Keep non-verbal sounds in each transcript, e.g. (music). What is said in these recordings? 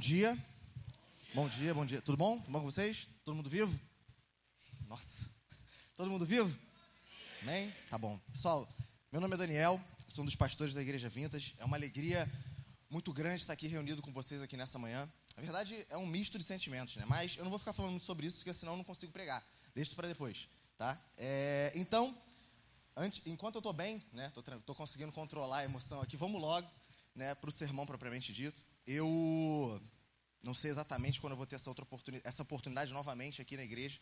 Dia. Bom dia, bom dia. Tudo bom? Tudo bom com vocês? Todo mundo vivo? Nossa. Todo mundo vivo? Amém? Tá bom. Pessoal, meu nome é Daniel, sou um dos pastores da Igreja Vintas. É uma alegria muito grande estar aqui reunido com vocês aqui nessa manhã. Na verdade, é um misto de sentimentos, né? Mas eu não vou ficar falando muito sobre isso, porque senão eu não consigo pregar. Deixa isso para depois, tá? É, então, antes, enquanto eu estou bem, né? Tô, tô conseguindo controlar a emoção aqui. Vamos logo, né? Para o sermão propriamente dito. Eu não sei exatamente quando eu vou ter essa outra oportunidade, essa oportunidade novamente aqui na igreja.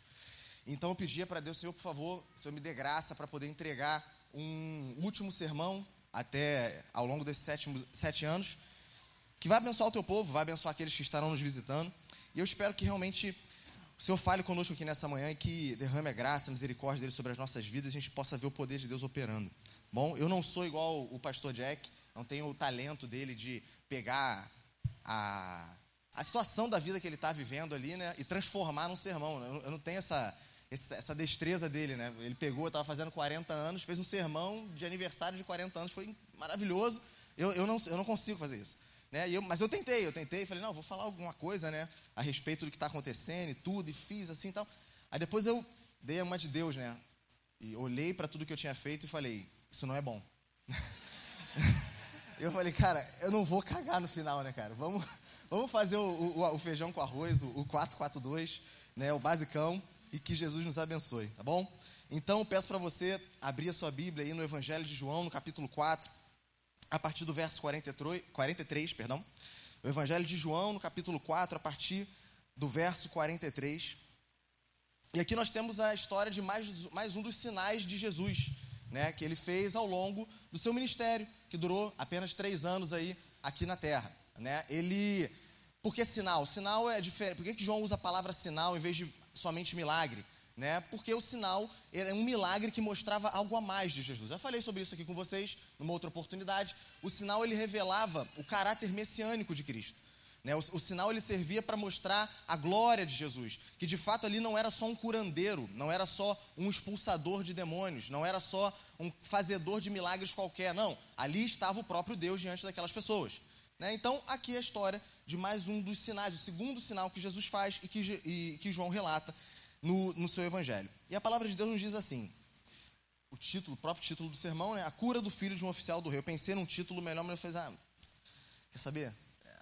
Então eu pedia para Deus, Senhor, por favor, Senhor me dê graça para poder entregar um último sermão até ao longo desses sete, sete anos, que vai abençoar o teu povo, vai abençoar aqueles que estarão nos visitando. E eu espero que realmente o Senhor fale conosco aqui nessa manhã e que derrame a graça, a misericórdia dele sobre as nossas vidas a gente possa ver o poder de Deus operando. Bom, eu não sou igual o pastor Jack, não tenho o talento dele de pegar a, a situação da vida que ele está vivendo ali, né? E transformar num sermão. Né? Eu não tenho essa, essa destreza dele, né? Ele pegou, estava fazendo 40 anos, fez um sermão de aniversário de 40 anos, foi maravilhoso. Eu, eu, não, eu não consigo fazer isso. Né? Eu, mas eu tentei, eu tentei, falei, não, vou falar alguma coisa, né? A respeito do que está acontecendo e tudo, e fiz assim e tal. Aí depois eu dei uma de Deus, né? E olhei para tudo que eu tinha feito e falei, isso não é bom. (laughs) eu falei, cara, eu não vou cagar no final, né, cara? Vamos, vamos fazer o, o, o feijão com arroz, o, o 442, né, o basicão, e que Jesus nos abençoe, tá bom? Então, peço para você abrir a sua Bíblia aí no Evangelho de João, no capítulo 4, a partir do verso 43, 43 perdão. O Evangelho de João, no capítulo 4, a partir do verso 43. E aqui nós temos a história de mais, mais um dos sinais de Jesus, né, que ele fez ao longo do seu ministério, que durou apenas três anos aí aqui na Terra. Né? Ele, por que sinal? Sinal é diferente. Por que, que João usa a palavra sinal em vez de somente milagre? Né? Porque o sinal era um milagre que mostrava algo a mais de Jesus. Eu falei sobre isso aqui com vocês numa outra oportunidade. O sinal ele revelava o caráter messiânico de Cristo. Né? O, o, sinal ele servia para mostrar a glória de Jesus, que de fato ali não era só um curandeiro, não era só um expulsador de demônios, não era só um fazedor de milagres qualquer, não. Ali estava o próprio Deus diante daquelas pessoas. Né? Então, aqui é a história de mais um dos sinais, o segundo sinal que Jesus faz e que, e, que João relata no, no seu evangelho. E a palavra de Deus nos diz assim: o título, o próprio título do sermão, né? A cura do filho de um oficial do rei. Eu pensei num título melhor, mas eu falei, ah, quer saber?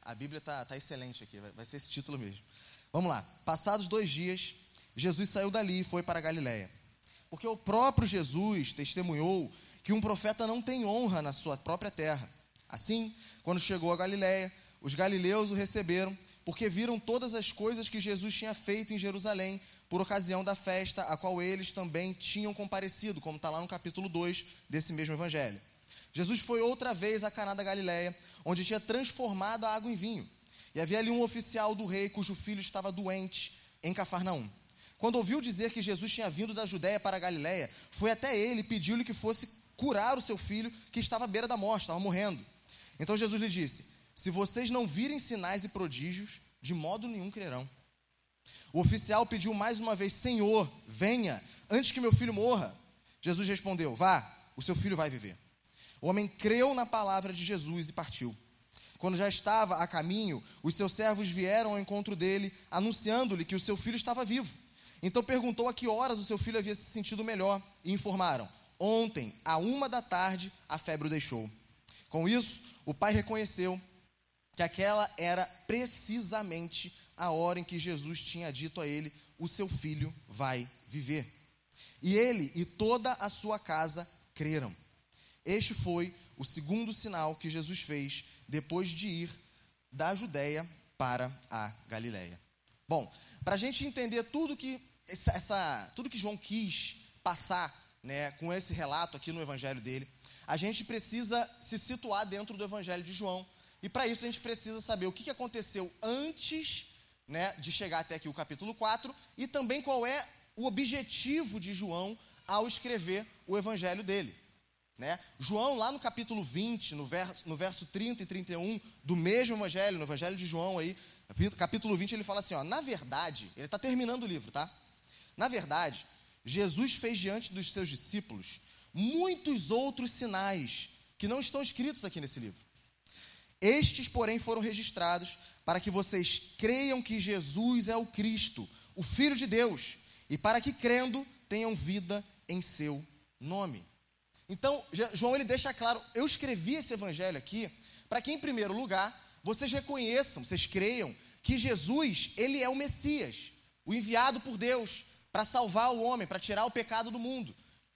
A Bíblia está tá excelente aqui, vai, vai ser esse título mesmo. Vamos lá. Passados dois dias, Jesus saiu dali e foi para Galiléia. Porque o próprio Jesus testemunhou que um profeta não tem honra na sua própria terra. Assim, quando chegou a Galiléia, os galileus o receberam, porque viram todas as coisas que Jesus tinha feito em Jerusalém por ocasião da festa a qual eles também tinham comparecido, como está lá no capítulo 2 desse mesmo evangelho. Jesus foi outra vez a Caná da Galiléia, onde tinha transformado a água em vinho. E havia ali um oficial do rei cujo filho estava doente em Cafarnaum. Quando ouviu dizer que Jesus tinha vindo da Judéia para a Galiléia, foi até ele e pediu-lhe que fosse curar o seu filho que estava à beira da morte, estava morrendo. Então Jesus lhe disse: Se vocês não virem sinais e prodígios, de modo nenhum crerão. O oficial pediu mais uma vez: Senhor, venha, antes que meu filho morra. Jesus respondeu: Vá, o seu filho vai viver. O homem creu na palavra de Jesus e partiu. Quando já estava a caminho, os seus servos vieram ao encontro dele, anunciando-lhe que o seu filho estava vivo. Então perguntou a que horas o seu filho havia se sentido melhor e informaram: Ontem, à uma da tarde, a febre o deixou. Com isso, o pai reconheceu que aquela era precisamente a hora em que Jesus tinha dito a ele: O seu filho vai viver. E ele e toda a sua casa creram. Este foi o segundo sinal que Jesus fez depois de ir da Judéia para a Galiléia. Bom, para a gente entender tudo que essa, tudo que João quis passar, né, com esse relato aqui no Evangelho dele, a gente precisa se situar dentro do Evangelho de João. E para isso a gente precisa saber o que aconteceu antes né, de chegar até aqui o capítulo 4 e também qual é o objetivo de João ao escrever o Evangelho dele. Né? João, lá no capítulo 20, no verso, no verso 30 e 31 do mesmo evangelho, no evangelho de João aí, capítulo 20, ele fala assim, ó, na verdade, ele está terminando o livro, tá? Na verdade, Jesus fez diante dos seus discípulos muitos outros sinais que não estão escritos aqui nesse livro. Estes, porém, foram registrados para que vocês creiam que Jesus é o Cristo, o Filho de Deus, e para que crendo tenham vida em seu nome. Então, João ele deixa claro, eu escrevi esse evangelho aqui para que em primeiro lugar vocês reconheçam, vocês creiam que Jesus, ele é o Messias, o enviado por Deus para salvar o homem, para tirar o pecado do mundo,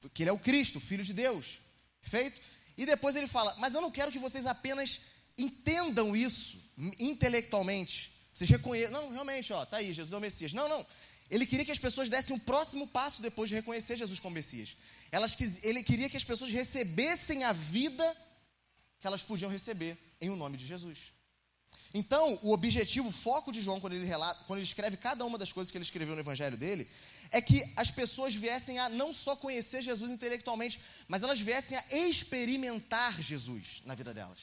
que ele é o Cristo, filho de Deus. Perfeito? E depois ele fala: "Mas eu não quero que vocês apenas entendam isso intelectualmente. Vocês reconheçam, não, realmente, ó, tá aí, Jesus é o Messias. Não, não. Ele queria que as pessoas dessem o um próximo passo depois de reconhecer Jesus como Messias. Elas, ele queria que as pessoas recebessem a vida que elas podiam receber em o nome de Jesus. Então, o objetivo, o foco de João, quando ele, relata, quando ele escreve cada uma das coisas que ele escreveu no Evangelho dele, é que as pessoas viessem a não só conhecer Jesus intelectualmente, mas elas viessem a experimentar Jesus na vida delas.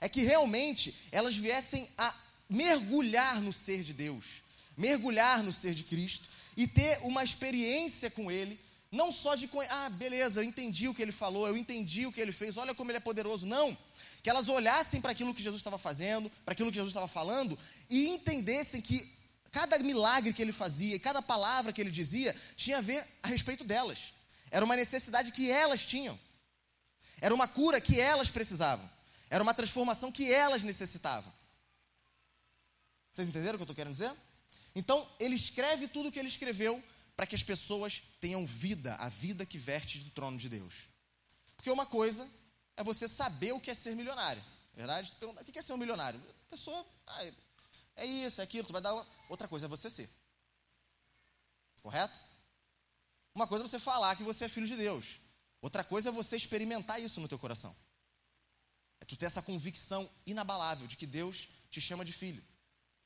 É que realmente elas viessem a mergulhar no ser de Deus, mergulhar no ser de Cristo e ter uma experiência com Ele não só de, ah, beleza, eu entendi o que ele falou, eu entendi o que ele fez, olha como ele é poderoso. Não. Que elas olhassem para aquilo que Jesus estava fazendo, para aquilo que Jesus estava falando, e entendessem que cada milagre que ele fazia e cada palavra que ele dizia tinha a ver a respeito delas. Era uma necessidade que elas tinham. Era uma cura que elas precisavam. Era uma transformação que elas necessitavam. Vocês entenderam o que eu estou querendo dizer? Então, ele escreve tudo o que ele escreveu para que as pessoas tenham vida, a vida que verte do trono de Deus. Porque uma coisa é você saber o que é ser milionário, verdade? Você pergunta, o que é ser um milionário? A pessoa, ah, é isso, é aquilo, tu vai dar uma... outra coisa é você ser. Correto? Uma coisa é você falar que você é filho de Deus. Outra coisa é você experimentar isso no teu coração. É tu ter essa convicção inabalável de que Deus te chama de filho.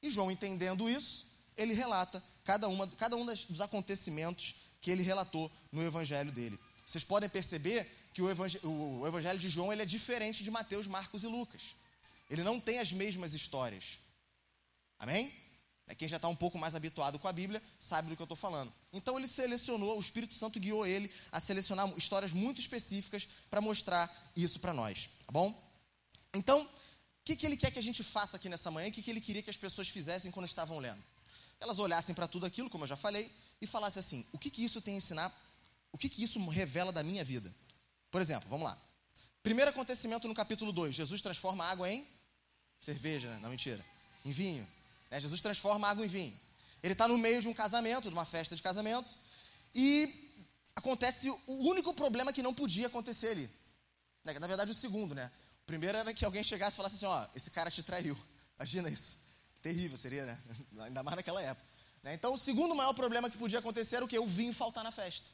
E João, entendendo isso, ele relata cada, uma, cada um dos acontecimentos que ele relatou no evangelho dele. Vocês podem perceber que o evangelho, o evangelho de João ele é diferente de Mateus, Marcos e Lucas. Ele não tem as mesmas histórias. Amém? É quem já está um pouco mais habituado com a Bíblia sabe do que eu estou falando. Então ele selecionou, o Espírito Santo guiou ele a selecionar histórias muito específicas para mostrar isso para nós. Tá bom? Então, o que, que ele quer que a gente faça aqui nessa manhã? O que, que ele queria que as pessoas fizessem quando estavam lendo? elas olhassem para tudo aquilo, como eu já falei, e falassem assim: o que, que isso tem a ensinar? O que, que isso revela da minha vida? Por exemplo, vamos lá. Primeiro acontecimento no capítulo 2: Jesus transforma água em cerveja, né? não mentira, em vinho. Né? Jesus transforma água em vinho. Ele está no meio de um casamento, de uma festa de casamento, e acontece o único problema que não podia acontecer ali. Né? Na verdade, o segundo, né? O primeiro era que alguém chegasse e falasse assim: ó, esse cara te traiu. (laughs) Imagina isso. Terrível seria, né? (laughs) Ainda mais naquela época. Né? Então, o segundo maior problema que podia acontecer era o que? O vinho faltar na festa.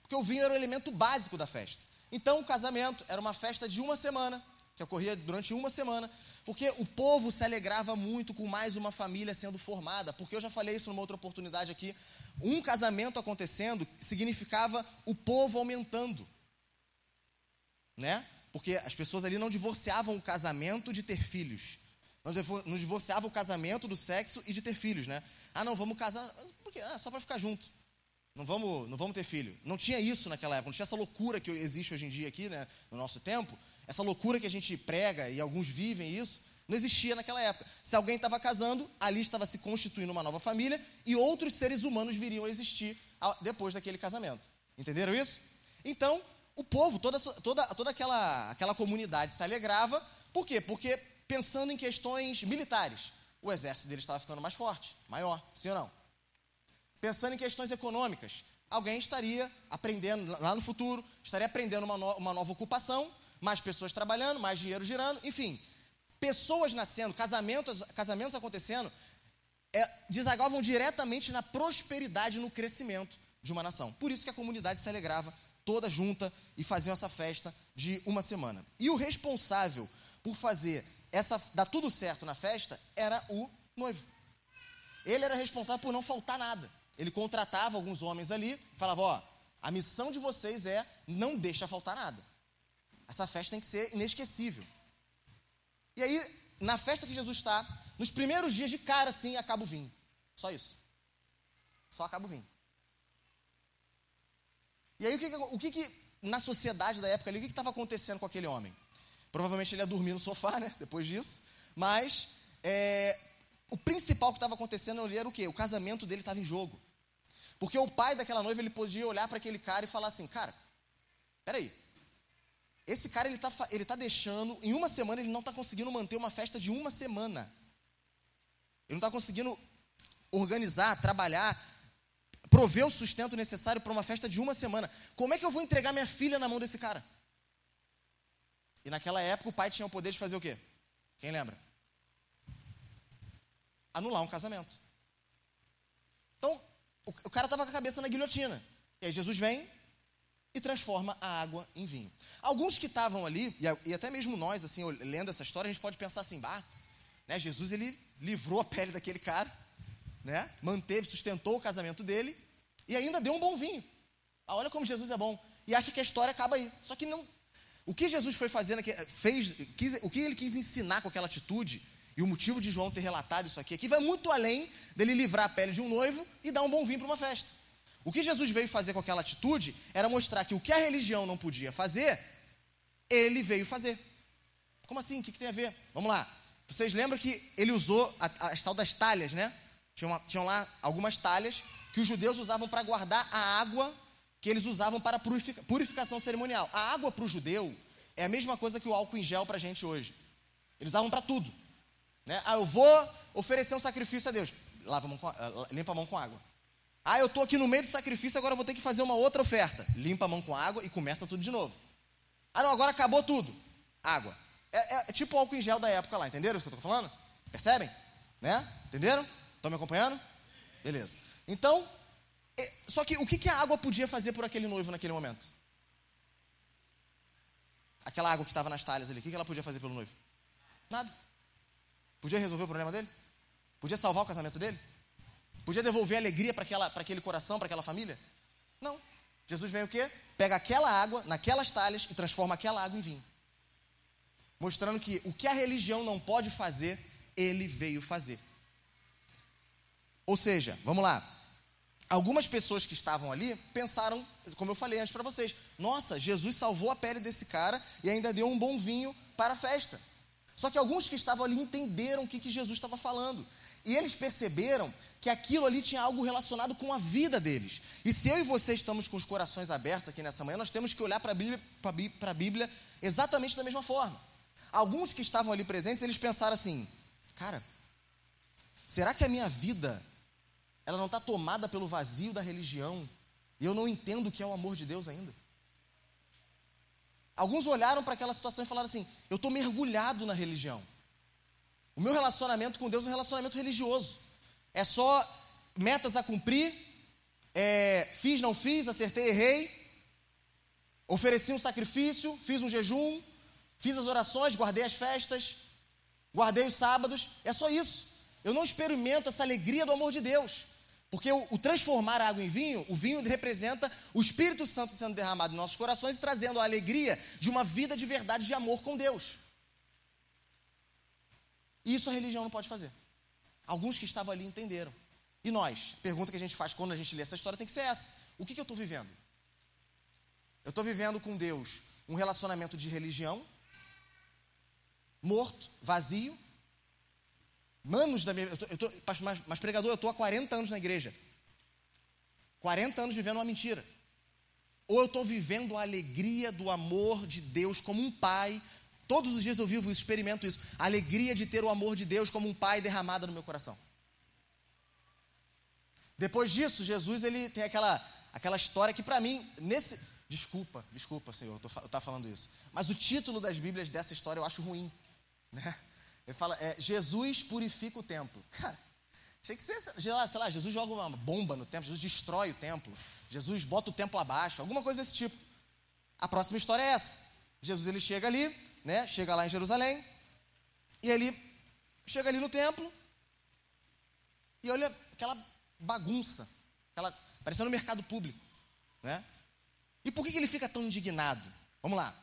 Porque o vinho era o elemento básico da festa. Então, o casamento era uma festa de uma semana, que ocorria durante uma semana, porque o povo se alegrava muito com mais uma família sendo formada. Porque eu já falei isso numa outra oportunidade aqui. Um casamento acontecendo significava o povo aumentando. Né? Porque as pessoas ali não divorciavam o casamento de ter filhos. Não divorciava o casamento do sexo e de ter filhos, né? Ah, não, vamos casar. Ah, só para ficar junto. Não vamos, não vamos ter filho. Não tinha isso naquela época, não tinha essa loucura que existe hoje em dia aqui, né, no nosso tempo. Essa loucura que a gente prega e alguns vivem isso, não existia naquela época. Se alguém estava casando, ali estava se constituindo uma nova família e outros seres humanos viriam a existir depois daquele casamento. Entenderam isso? Então, o povo, toda, toda, toda aquela, aquela comunidade se alegrava. Por quê? Porque pensando em questões militares. O exército dele estava ficando mais forte, maior, sim ou não? Pensando em questões econômicas, alguém estaria aprendendo, lá no futuro, estaria aprendendo uma, no, uma nova ocupação, mais pessoas trabalhando, mais dinheiro girando, enfim. Pessoas nascendo, casamentos, casamentos acontecendo, é, desagavam diretamente na prosperidade no crescimento de uma nação. Por isso que a comunidade se alegrava toda junta e faziam essa festa de uma semana. E o responsável por fazer essa dar tudo certo na festa era o noivo. Ele era responsável por não faltar nada. Ele contratava alguns homens ali, falava: ó, a missão de vocês é não deixar faltar nada. Essa festa tem que ser inesquecível. E aí, na festa que Jesus está, nos primeiros dias de cara, assim, acaba o vinho. Só isso. Só acaba o vinho. E aí, o que, o que, que na sociedade da época ali, o que estava acontecendo com aquele homem? Provavelmente ele ia dormir no sofá, né? (laughs) Depois disso. Mas é, o principal que estava acontecendo ali era o quê? O casamento dele estava em jogo. Porque o pai daquela noiva ele podia olhar para aquele cara e falar assim: Cara, peraí. Esse cara ele está ele tá deixando, em uma semana ele não está conseguindo manter uma festa de uma semana. Ele não está conseguindo organizar, trabalhar, prover o sustento necessário para uma festa de uma semana. Como é que eu vou entregar minha filha na mão desse cara? E naquela época o pai tinha o poder de fazer o quê? Quem lembra? Anular um casamento. Então, o, o cara estava com a cabeça na guilhotina. E aí Jesus vem e transforma a água em vinho. Alguns que estavam ali, e, até mesmo nós, assim, lendo essa história, a gente pode pensar assim, bah, né, Jesus ele livrou a pele daquele cara, né, manteve, sustentou o casamento dele e ainda deu um bom vinho. Ah, olha como Jesus é bom. E acha que a história acaba aí. Só que não, o que Jesus foi fazendo, fez, quis, o que ele quis ensinar com aquela atitude, e o motivo de João ter relatado isso aqui, aqui vai muito além dele livrar a pele de um noivo e dar um bom vinho para uma festa. O que Jesus veio fazer com aquela atitude era mostrar que o que a religião não podia fazer, ele veio fazer. Como assim? O que, que tem a ver? Vamos lá. Vocês lembram que ele usou as tal das talhas, né? Tinham, tinham lá algumas talhas que os judeus usavam para guardar a água que eles usavam para purificação cerimonial. A água para o judeu é a mesma coisa que o álcool em gel para a gente hoje. Eles usavam para tudo. Né? Ah, eu vou oferecer um sacrifício a Deus. Lava a mão com, limpa a mão com água. Ah, eu estou aqui no meio do sacrifício, agora vou ter que fazer uma outra oferta. Limpa a mão com água e começa tudo de novo. Ah, não, agora acabou tudo. Água. É, é, é tipo álcool em gel da época lá, entenderam o que eu estou falando? Percebem? Né? Entenderam? Estão me acompanhando? Beleza. Então, é, só que o que, que a água podia fazer por aquele noivo naquele momento? Aquela água que estava nas talhas ali, o que, que ela podia fazer pelo noivo? Nada. Podia resolver o problema dele? Podia salvar o casamento dele? Podia devolver alegria para aquele coração, para aquela família? Não. Jesus vem o quê? Pega aquela água, naquelas talhas, e transforma aquela água em vinho. Mostrando que o que a religião não pode fazer, ele veio fazer. Ou seja, vamos lá, Algumas pessoas que estavam ali pensaram, como eu falei antes para vocês, nossa, Jesus salvou a pele desse cara e ainda deu um bom vinho para a festa. Só que alguns que estavam ali entenderam o que, que Jesus estava falando. E eles perceberam que aquilo ali tinha algo relacionado com a vida deles. E se eu e você estamos com os corações abertos aqui nessa manhã, nós temos que olhar para a Bíblia, Bíblia exatamente da mesma forma. Alguns que estavam ali presentes, eles pensaram assim: cara, será que a minha vida ela não está tomada pelo vazio da religião, e eu não entendo o que é o amor de Deus ainda. Alguns olharam para aquela situação e falaram assim: eu estou mergulhado na religião. O meu relacionamento com Deus é um relacionamento religioso. É só metas a cumprir, é, fiz, não fiz, acertei, errei. Ofereci um sacrifício, fiz um jejum, fiz as orações, guardei as festas, guardei os sábados. É só isso. Eu não experimento essa alegria do amor de Deus. Porque o, o, transformar a água em vinho, o vinho representa o Espírito Santo sendo derramado em nossos corações e trazendo a alegria de uma vida de verdade, de amor com Deus. Isso a religião não pode fazer. Alguns que estavam ali entenderam. E nós? Pergunta que a gente faz quando a gente lê essa história tem que ser essa: o que, que eu estou vivendo? Eu estou vivendo com Deus um relacionamento de religião, morto, vazio, Manos da minha. Eu tô, eu tô, mas, mas pregador, eu estou há 40 anos na igreja. 40 anos vivendo uma mentira. Ou eu estou vivendo a alegria do amor de Deus como um pai. Todos os dias eu vivo e experimento isso. A alegria de ter o amor de Deus como um pai derramado no meu coração. Depois disso, Jesus ele tem aquela, aquela história que para mim, nesse. Desculpa, desculpa, Senhor, eu estou tá falando isso. Mas o título das Bíblias dessa história eu acho ruim. Né? Ele fala, é, Jesus purifica o templo. Cara, tinha que ser, sei lá, sei lá, Jesus joga uma bomba no templo, Jesus destrói o templo, Jesus bota o templo abaixo, alguma coisa desse tipo. A próxima história é essa. Jesus ele chega ali, né? Chega lá em Jerusalém, e ele chega ali no templo, e olha aquela bagunça, aquela, parecendo um mercado público, né? E por que, ele fica tão indignado? Vamos lá.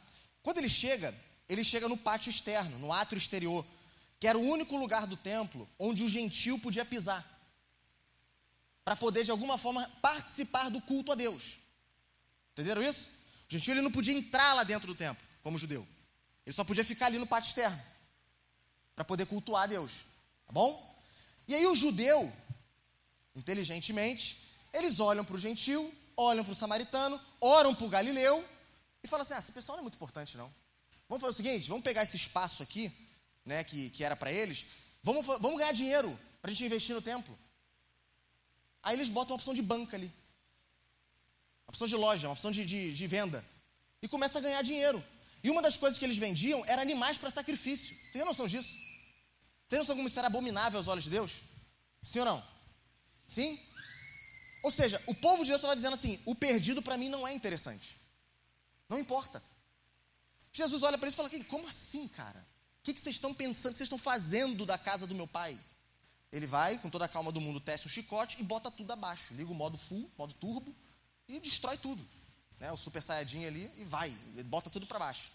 Quando ele chega, ele chega no pátio externo, no átrio exterior, que era o único lugar do templo onde o gentil podia pisar, para poder de alguma forma participar do culto a Deus. Entenderam isso? O gentil ele não podia entrar lá dentro do templo, como judeu. Ele só podia ficar ali no pátio externo. para poder cultuar a Deus, tá bom? E aí o judeu, inteligentemente, eles olham para o gentil, olham para o samaritano, oram para o galileu e falam assim: ah, esse pessoal não é muito importante, não. Vamos fazer o seguinte: vamos pegar esse espaço aqui, né, que, que era para eles, vamos, vamos ganhar dinheiro para a gente investir no templo. Aí eles botam uma opção de banca ali, uma opção de loja, uma opção de, de, de venda, e começa a ganhar dinheiro. E uma das coisas que eles vendiam era animais para sacrifício. Tem noção disso? Tem noção como isso era abominável aos olhos de Deus? Sim ou não? Sim? Ou seja, o povo de Deus estava dizendo assim: o perdido para mim não é interessante. Não importa. Jesus olha para eles e fala: como assim, cara? O que, que vocês estão pensando, o que vocês estão fazendo da casa do meu pai? Ele vai, com toda a calma do mundo, testa o chicote e bota tudo abaixo. Liga o modo full, modo turbo, e destrói tudo. Né? O super saiyajin ali e vai, bota tudo para baixo.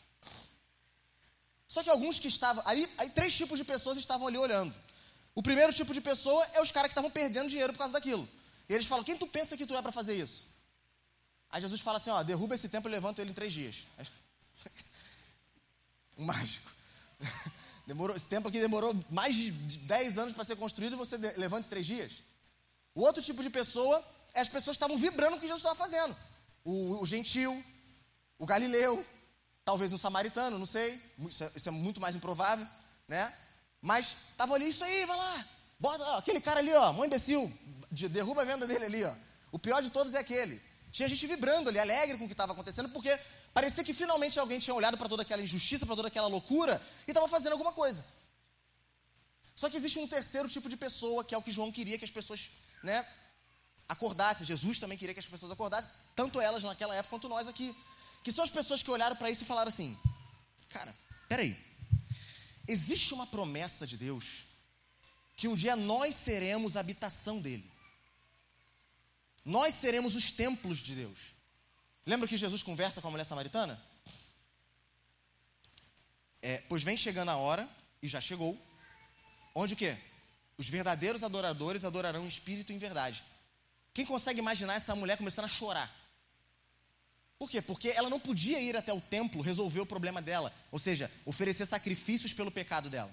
Só que alguns que estavam. Ali, aí três tipos de pessoas estavam ali olhando. O primeiro tipo de pessoa é os caras que estavam perdendo dinheiro por causa daquilo. E eles falam: quem tu pensa que tu é para fazer isso? Aí Jesus fala assim: ó, derruba esse templo e levanta ele em três dias. (laughs) um mágico. (laughs) Demorou, esse templo aqui demorou mais de 10 anos para ser construído e você levanta em três dias. O outro tipo de pessoa é as pessoas que estavam vibrando com o que Jesus estava fazendo. O, o gentil, o galileu, talvez um samaritano, não sei, isso é, isso é muito mais improvável, né? Mas estavam ali, isso aí, vai lá, bota ó, aquele cara ali, ó, um imbecil, derruba a venda dele ali, ó. O pior de todos é aquele. Tinha gente vibrando ali, alegre com o que estava acontecendo, porque parecia que finalmente alguém tinha olhado para toda aquela injustiça, para toda aquela loucura e estava fazendo alguma coisa. Só que existe um terceiro tipo de pessoa, que é o que João queria que as pessoas, né, acordassem. Jesus também queria que as pessoas acordassem, tanto elas naquela época quanto nós aqui. Que são as pessoas que olharam para isso e falaram assim: Cara, peraí. Existe uma promessa de Deus que um dia nós seremos a habitação dele. Nós seremos os templos de Deus. Lembra que Jesus conversa com a mulher samaritana? É, pois vem chegando a hora, e já chegou, onde o quê? Os verdadeiros adoradores adorarão em espírito em verdade. Quem consegue imaginar essa mulher começando a chorar? Por quê? Porque ela não podia ir até o templo resolver o problema dela, ou seja, oferecer sacrifícios pelo pecado dela.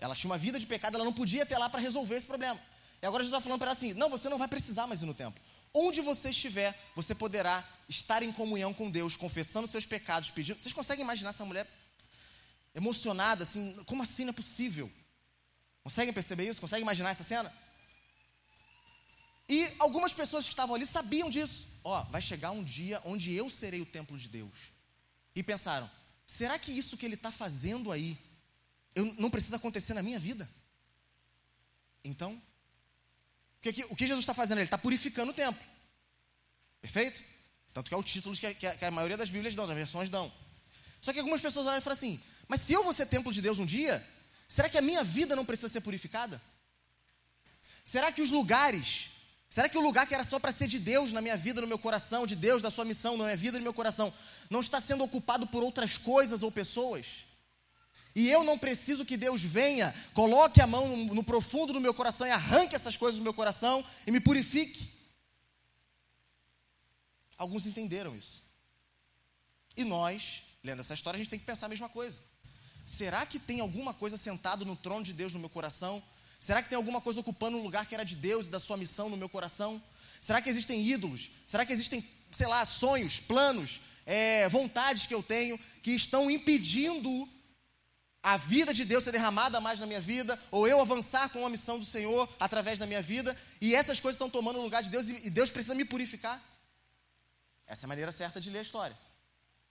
Ela tinha uma vida de pecado, ela não podia ter lá para resolver esse problema. E agora Jesus está falando para ela assim: não, você não vai precisar mais ir no templo. Onde você estiver, você poderá estar em comunhão com Deus, confessando seus pecados, pedindo. Vocês conseguem imaginar essa mulher emocionada, assim? Como assim não é possível? Conseguem perceber isso? Conseguem imaginar essa cena? E algumas pessoas que estavam ali sabiam disso. Ó, vai chegar um dia onde eu serei o templo de Deus. E pensaram: será que isso que ele está fazendo aí eu, não precisa acontecer na minha vida? Então, o que, o que Jesus está fazendo? Ele está purificando o templo. Perfeito? Tanto que é o título que a, que a maioria das Bíblias dão, das versões dão. Só que algumas pessoas olham e falam assim: mas se eu vou ser templo de Deus um dia, será que a minha vida não precisa ser purificada? Será que os lugares Será que o lugar que era só para ser de Deus na minha vida, no meu coração, de Deus, da sua missão, na minha vida, no meu coração, não está sendo ocupado por outras coisas ou pessoas? E eu não preciso que Deus venha, coloque a mão no, no profundo do meu coração e arranque essas coisas do meu coração e me purifique. Alguns entenderam isso. E nós, lendo essa história, a gente tem que pensar a mesma coisa. Será que tem alguma coisa sentado no trono de Deus no meu coração Será que tem alguma coisa ocupando um lugar que era de Deus e da sua missão no meu coração? Será que existem ídolos? Será que existem, sei lá, sonhos, planos, é, vontades que eu tenho que estão impedindo a vida de Deus ser derramada mais na minha vida, ou eu avançar com a missão do Senhor através da minha vida, e essas coisas estão tomando o lugar de Deus e Deus precisa me purificar? Essa é a maneira certa de ler a história.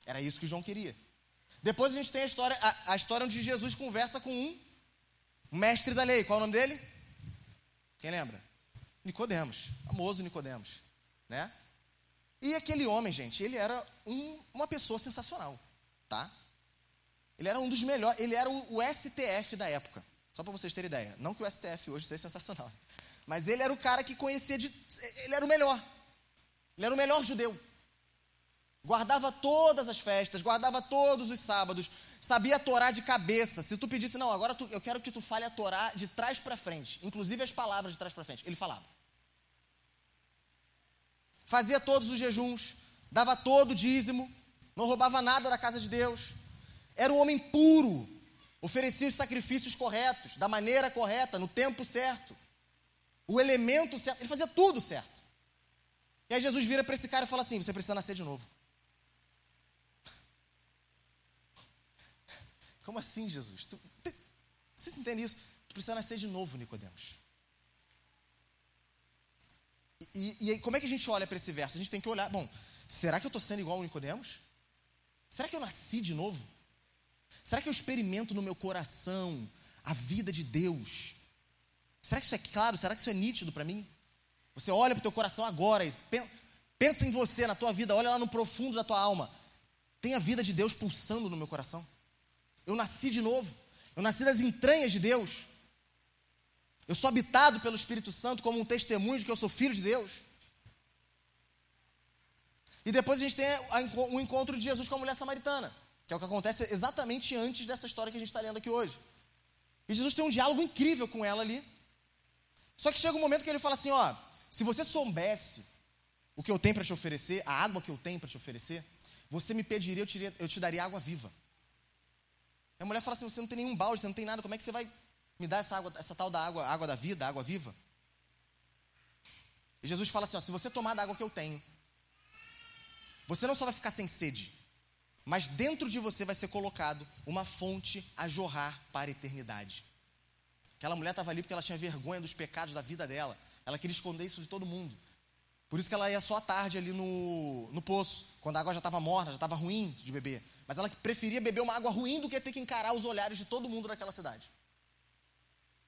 Era isso que João queria. Depois a gente tem a história, a, a história onde Jesus conversa com um o mestre da lei, qual é o nome dele? Quem lembra? Nicodemos, famoso Nicodemos, né? E aquele homem, gente, ele era um, uma pessoa sensacional, tá? Ele era um dos melhores, ele era o, o STF da época. Só para vocês terem ideia. Não que o STF hoje seja sensacional, mas ele era o cara que conhecia de, ele era o melhor. Ele era o melhor judeu. Guardava todas as festas, guardava todos os sábados, sabia a Torá de cabeça. Se tu pedisse, não, agora tu, eu quero que tu fale a Torá de trás para frente, inclusive as palavras de trás para frente, ele falava. Fazia todos os jejuns, dava todo o dízimo, não roubava nada da casa de Deus. Era um homem puro, oferecia os sacrifícios corretos, da maneira correta, no tempo certo, o elemento certo, ele fazia tudo certo. E aí Jesus vira para esse cara e fala assim: Você precisa nascer de novo. Como assim, Jesus? Tu, tu, vocês entendem isso? Tu precisa nascer de novo, Nicodemos. E, e, e como é que a gente olha para esse verso? A gente tem que olhar, bom, será que eu estou sendo igual ao Nicodemos? Será que eu nasci de novo? Será que eu experimento no meu coração a vida de Deus? Será que isso é claro? Será que isso é nítido para mim? Você olha para o teu coração agora pensa em você, na tua vida, olha lá no profundo da tua alma. Tem a vida de Deus pulsando no meu coração. Eu nasci de novo. Eu nasci das entranhas de Deus. Eu sou habitado pelo Espírito Santo como um testemunho de que eu sou filho de Deus. E depois a gente tem o encontro de Jesus com a mulher samaritana, que é o que acontece exatamente antes dessa história que a gente está lendo aqui hoje. E Jesus tem um diálogo incrível com ela ali. Só que chega um momento que ele fala assim: ó, se você soubesse o que eu tenho para te oferecer, a água que eu tenho para te oferecer, você me pediria, eu te, eu te daria água viva. A mulher fala assim: você não tem nenhum balde, você não tem nada, como é que você vai me dar essa, água, essa tal da água, água da vida, água viva? E Jesus fala assim: ó, se você tomar da água que eu tenho, você não só vai ficar sem sede, mas dentro de você vai ser colocado uma fonte a jorrar para a eternidade. Aquela mulher estava ali porque ela tinha vergonha dos pecados da vida dela. Ela queria esconder isso de todo mundo. Por isso que ela ia só à tarde ali no, no poço, quando a água já estava morna, já estava ruim de beber. Mas ela preferia beber uma água ruim do que ter que encarar os olhares de todo mundo naquela cidade.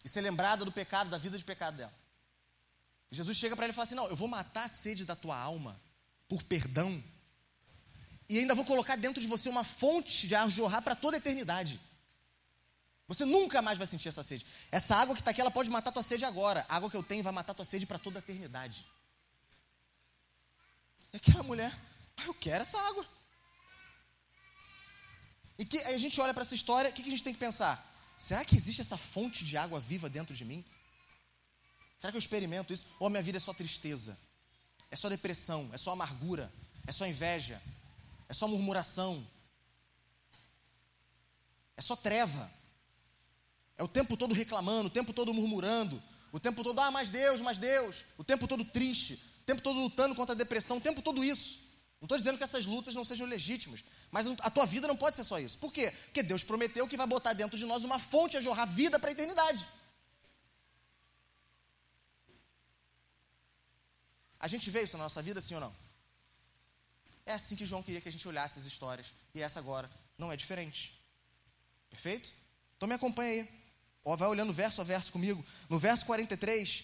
E ser lembrada do pecado, da vida de pecado dela. Jesus chega para ele e fala assim: Não, eu vou matar a sede da tua alma por perdão e ainda vou colocar dentro de você uma fonte de ar jorrar para toda a eternidade. Você nunca mais vai sentir essa sede. Essa água que está aqui, ela pode matar tua sede agora. A água que eu tenho vai matar tua sede para toda a eternidade. E aquela mulher, ah, eu quero essa água. E que, aí a gente olha para essa história, o que, que a gente tem que pensar? Será que existe essa fonte de água viva dentro de mim? Será que eu experimento isso? Ou a minha vida é só tristeza? É só depressão? É só amargura? É só inveja? é só murmuração, é só treva. É o tempo todo reclamando, o tempo todo murmurando, o tempo todo, ah, mais Deus, mais Deus, o tempo todo triste, o tempo todo lutando contra a depressão, o tempo todo isso. Não estou dizendo que essas lutas não sejam legítimas, mas a tua vida não pode ser só isso. Por quê? Porque Deus prometeu que vai botar dentro de nós uma fonte a jorrar vida para a eternidade. A gente vê isso na nossa vida, sim ou não? É assim que João queria que a gente olhasse as histórias. E essa agora não é diferente. Perfeito? Então me acompanha aí. Vai olhando verso a verso comigo. No verso 43,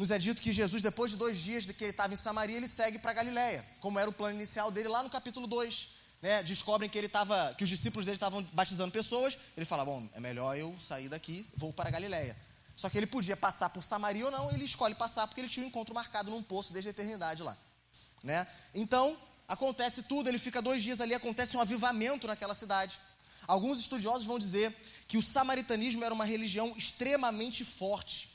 nos é dito que Jesus, depois de dois dias de que ele estava em Samaria, ele segue para Galiléia, como era o plano inicial dele lá no capítulo 2. Né, descobrem que ele estava, que os discípulos dele estavam batizando pessoas. Ele fala: Bom, é melhor eu sair daqui, vou para Galiléia. Só que ele podia passar por Samaria ou não, ele escolhe passar porque ele tinha um encontro marcado num poço desde a eternidade lá. Né? Então, acontece tudo, ele fica dois dias ali, acontece um avivamento naquela cidade. Alguns estudiosos vão dizer que o samaritanismo era uma religião extremamente forte.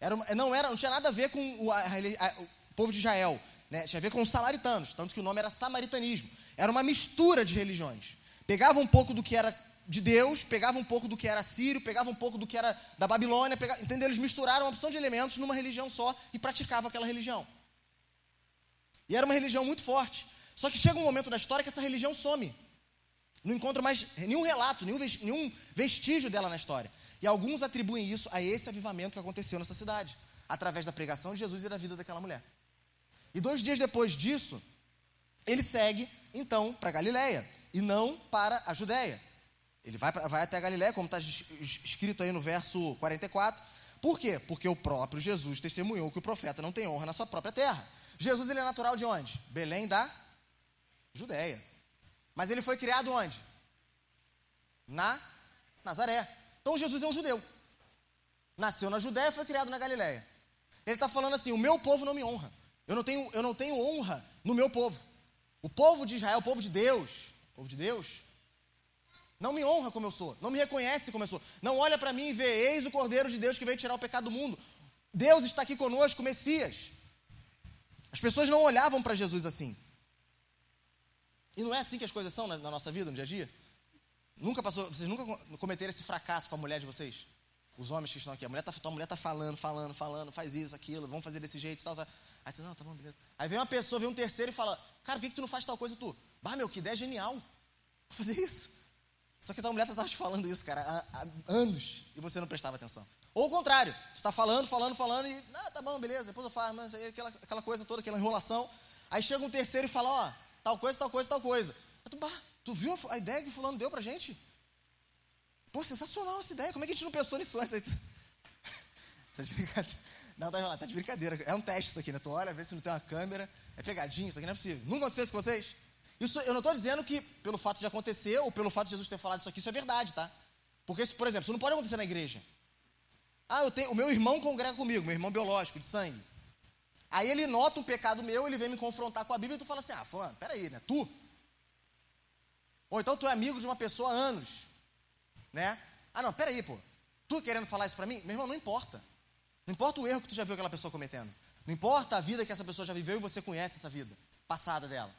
Era, não, era, não tinha nada a ver com o, a, a, o povo de Israel, né? tinha a ver com os samaritanos, tanto que o nome era samaritanismo. Era uma mistura de religiões. Pegava um pouco do que era de Deus, pegava um pouco do que era sírio, pegava um pouco do que era da Babilônia, pegava, entendeu? Eles misturaram uma opção de elementos numa religião só e praticavam aquela religião. E era uma religião muito forte. Só que chega um momento da história que essa religião some. Não encontra mais nenhum relato, nenhum vestígio dela na história. E alguns atribuem isso a esse avivamento que aconteceu nessa cidade, através da pregação de Jesus e da vida daquela mulher. E dois dias depois disso, ele segue, então, para Galiléia, e não para a Judéia. Ele vai, pra, vai até a Galiléia, como está escrito aí no verso 44. Por quê? Porque o próprio Jesus testemunhou que o profeta não tem honra na sua própria terra. Jesus ele é natural de onde? Belém da Judéia. Mas ele foi criado onde? Na Nazaré. Então Jesus é um judeu. Nasceu na Judéia e foi criado na Galiléia. Ele está falando assim: o meu povo não me honra. Eu não, tenho, eu não tenho honra no meu povo. O povo de Israel, o povo de Deus, o povo de Deus, não me honra como eu sou, não me reconhece como eu sou. Não olha para mim e vê, eis o Cordeiro de Deus que veio tirar o pecado do mundo. Deus está aqui conosco, Messias. As pessoas não olhavam para Jesus assim. E não é assim que as coisas são na, na, nossa vida, no dia a dia? Nunca passou, vocês nunca cometeram esse fracasso com a mulher de vocês? Os homens que estão aqui. A mulher tá, a mulher tá falando, falando, falando, faz isso, aquilo, vamos fazer desse jeito, tal, tal. Aí você, não, tá bom, beleza. Aí vem uma pessoa, vem um terceiro e fala, cara, por que, que tu não faz tal coisa tu? Bah, meu, que ideia genial. Vou fazer isso. Só que tua mulher estava te falando isso, cara, há, há, anos, e você não prestava atenção. Ou o contrário, tu está falando, falando, falando, e, ah, tá bom, beleza, depois eu faço, mas aí aquela, aquela coisa toda, aquela enrolação. Aí chega um terceiro e fala, ó, oh, tal coisa, tal coisa, tal coisa. Aí tu, bah, tu viu a, ideia que fulano deu pra gente? Pô, sensacional essa ideia, como é que a gente não pensou nisso antes? (laughs) Tá de brincadeira. Não, tá, tá de brincadeira. É um teste isso aqui, né? Tu olha, vê se não tem uma câmera. É pegadinha, isso aqui não é possível. Nunca aconteceu isso com vocês? Isso, eu não estou dizendo que pelo fato de acontecer ou pelo fato de Jesus ter falado isso aqui, isso é verdade, tá? Porque, por exemplo, isso não pode acontecer na igreja. Ah, eu tenho, o meu irmão congrega comigo, meu irmão biológico, de sangue. Aí ele nota um pecado meu, ele vem me confrontar com a Bíblia e tu fala assim: ah, fulano, peraí, né? Tu? Ou então tu é amigo de uma pessoa há anos, né? Ah, não, peraí, pô. Tu querendo falar isso para mim? Meu irmão, não importa. Não importa o erro que tu já viu aquela pessoa cometendo. Não importa a vida que essa pessoa já viveu e você conhece essa vida passada dela.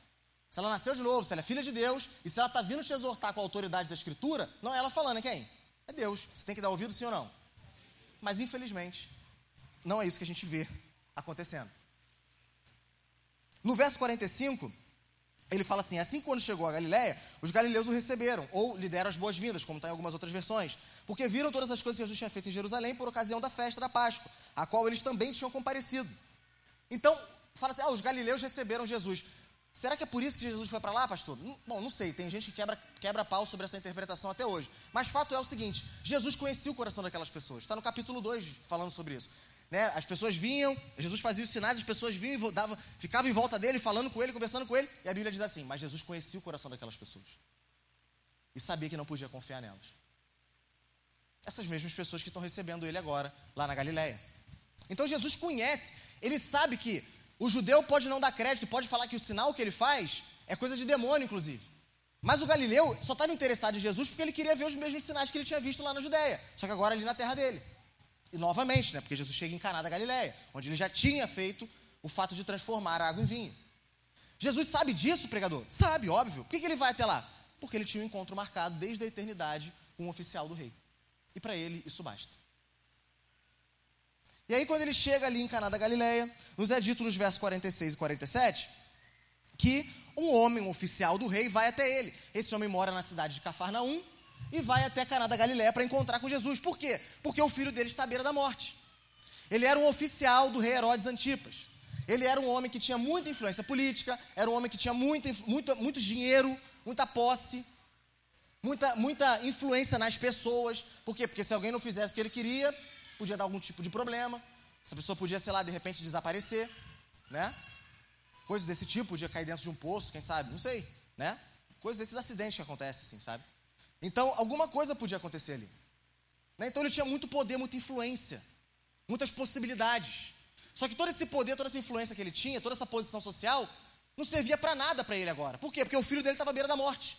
Se ela nasceu de novo, se ela é filha de Deus, e se ela está vindo te exortar com a autoridade da Escritura, não é ela falando, é quem? É Deus. Você tem que dar ouvido, sim ou não? Mas infelizmente, não é isso que a gente vê acontecendo. No verso 45, ele fala assim: Assim quando chegou a Galiléia, os galileus o receberam, ou lhe deram as boas-vindas, como está em algumas outras versões, porque viram todas as coisas que Jesus tinha feito em Jerusalém por ocasião da festa da Páscoa, a qual eles também tinham comparecido. Então, fala assim: ah, os galileus receberam Jesus. Será que é por isso que Jesus foi para lá, pastor? Bom, não sei, tem gente que quebra, quebra pau sobre essa interpretação até hoje. Mas fato é o seguinte: Jesus conhecia o coração daquelas pessoas. Está no capítulo 2 falando sobre isso. Né? As pessoas vinham, Jesus fazia os sinais, as pessoas vinham e ficavam em volta dele, falando com ele, conversando com ele. E a Bíblia diz assim: Mas Jesus conhecia o coração daquelas pessoas. E sabia que não podia confiar nelas. Essas mesmas pessoas que estão recebendo ele agora, lá na Galileia. Então Jesus conhece, ele sabe que o judeu pode não dar crédito, pode falar que o sinal que ele faz é coisa de demônio, inclusive. Mas o Galileu só estava interessado em Jesus porque ele queria ver os mesmos sinais que ele tinha visto lá na Judéia, só que agora ali na terra dele. E novamente, né, porque Jesus chega em Caná da Galileia, onde ele já tinha feito o fato de transformar a água em vinho. Jesus sabe disso, pregador? Sabe, óbvio. Por que, que ele vai até lá? Porque ele tinha um encontro marcado desde a eternidade com um oficial do rei. E para ele isso basta. E aí, quando ele chega ali em Caná da Galileia, nos é dito nos versos 46 e 47 que um homem, um oficial do rei, vai até ele. Esse homem mora na cidade de Cafarnaum e vai até Caná da Galileia para encontrar com Jesus. Por quê? Porque o filho dele está à beira da morte. Ele era um oficial do rei Herodes Antipas. Ele era um homem que tinha muita influência política, era um homem que tinha muito, muito, muito dinheiro, muita posse, muita, muita influência nas pessoas. Por quê? Porque se alguém não fizesse o que ele queria, podia dar algum tipo de problema. Essa pessoa podia, sei lá, de repente desaparecer, né? Coisas desse tipo, podia cair dentro de um poço, quem sabe, não sei, né? Coisas desses acidentes que acontecem, assim, sabe? Então, alguma coisa podia acontecer ali. Né? Então, ele tinha muito poder, muita influência, muitas possibilidades. Só que todo esse poder, toda essa influência que ele tinha, toda essa posição social, não servia para nada para ele agora. Por quê? Porque o filho dele estava à beira da morte.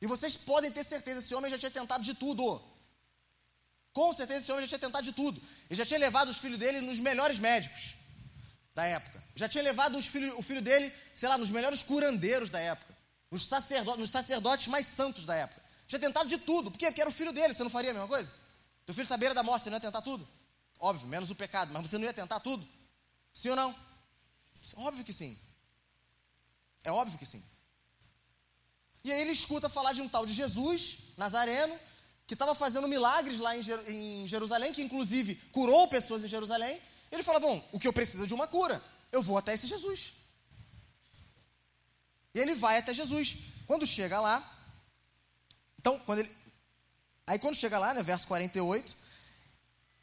E vocês podem ter certeza, esse homem já tinha tentado de tudo. Com certeza esse homem já tinha tentado de tudo. Ele já tinha levado os filhos dele nos melhores médicos da época. Já tinha levado filhos, o filho dele, sei lá, nos melhores curandeiros da época. Nos sacerdotes, nos sacerdotes mais santos da época. Já tentado de tudo. Por quê? Porque era o filho dele. Você não faria a mesma coisa? Teu filho está à beira da morte, você não ia tentar tudo? Óbvio, menos o pecado. Mas você não ia tentar tudo? Sim ou não? Óbvio que sim. É óbvio que sim. E aí ele escuta falar de um tal de Jesus, Nazareno, que estava fazendo milagres lá em Jerusalém, que inclusive curou pessoas em Jerusalém. Ele fala: Bom, o que eu preciso é de uma cura, eu vou até esse Jesus. E ele vai até Jesus. Quando chega lá, então, quando ele. Aí quando chega lá, né, verso 48,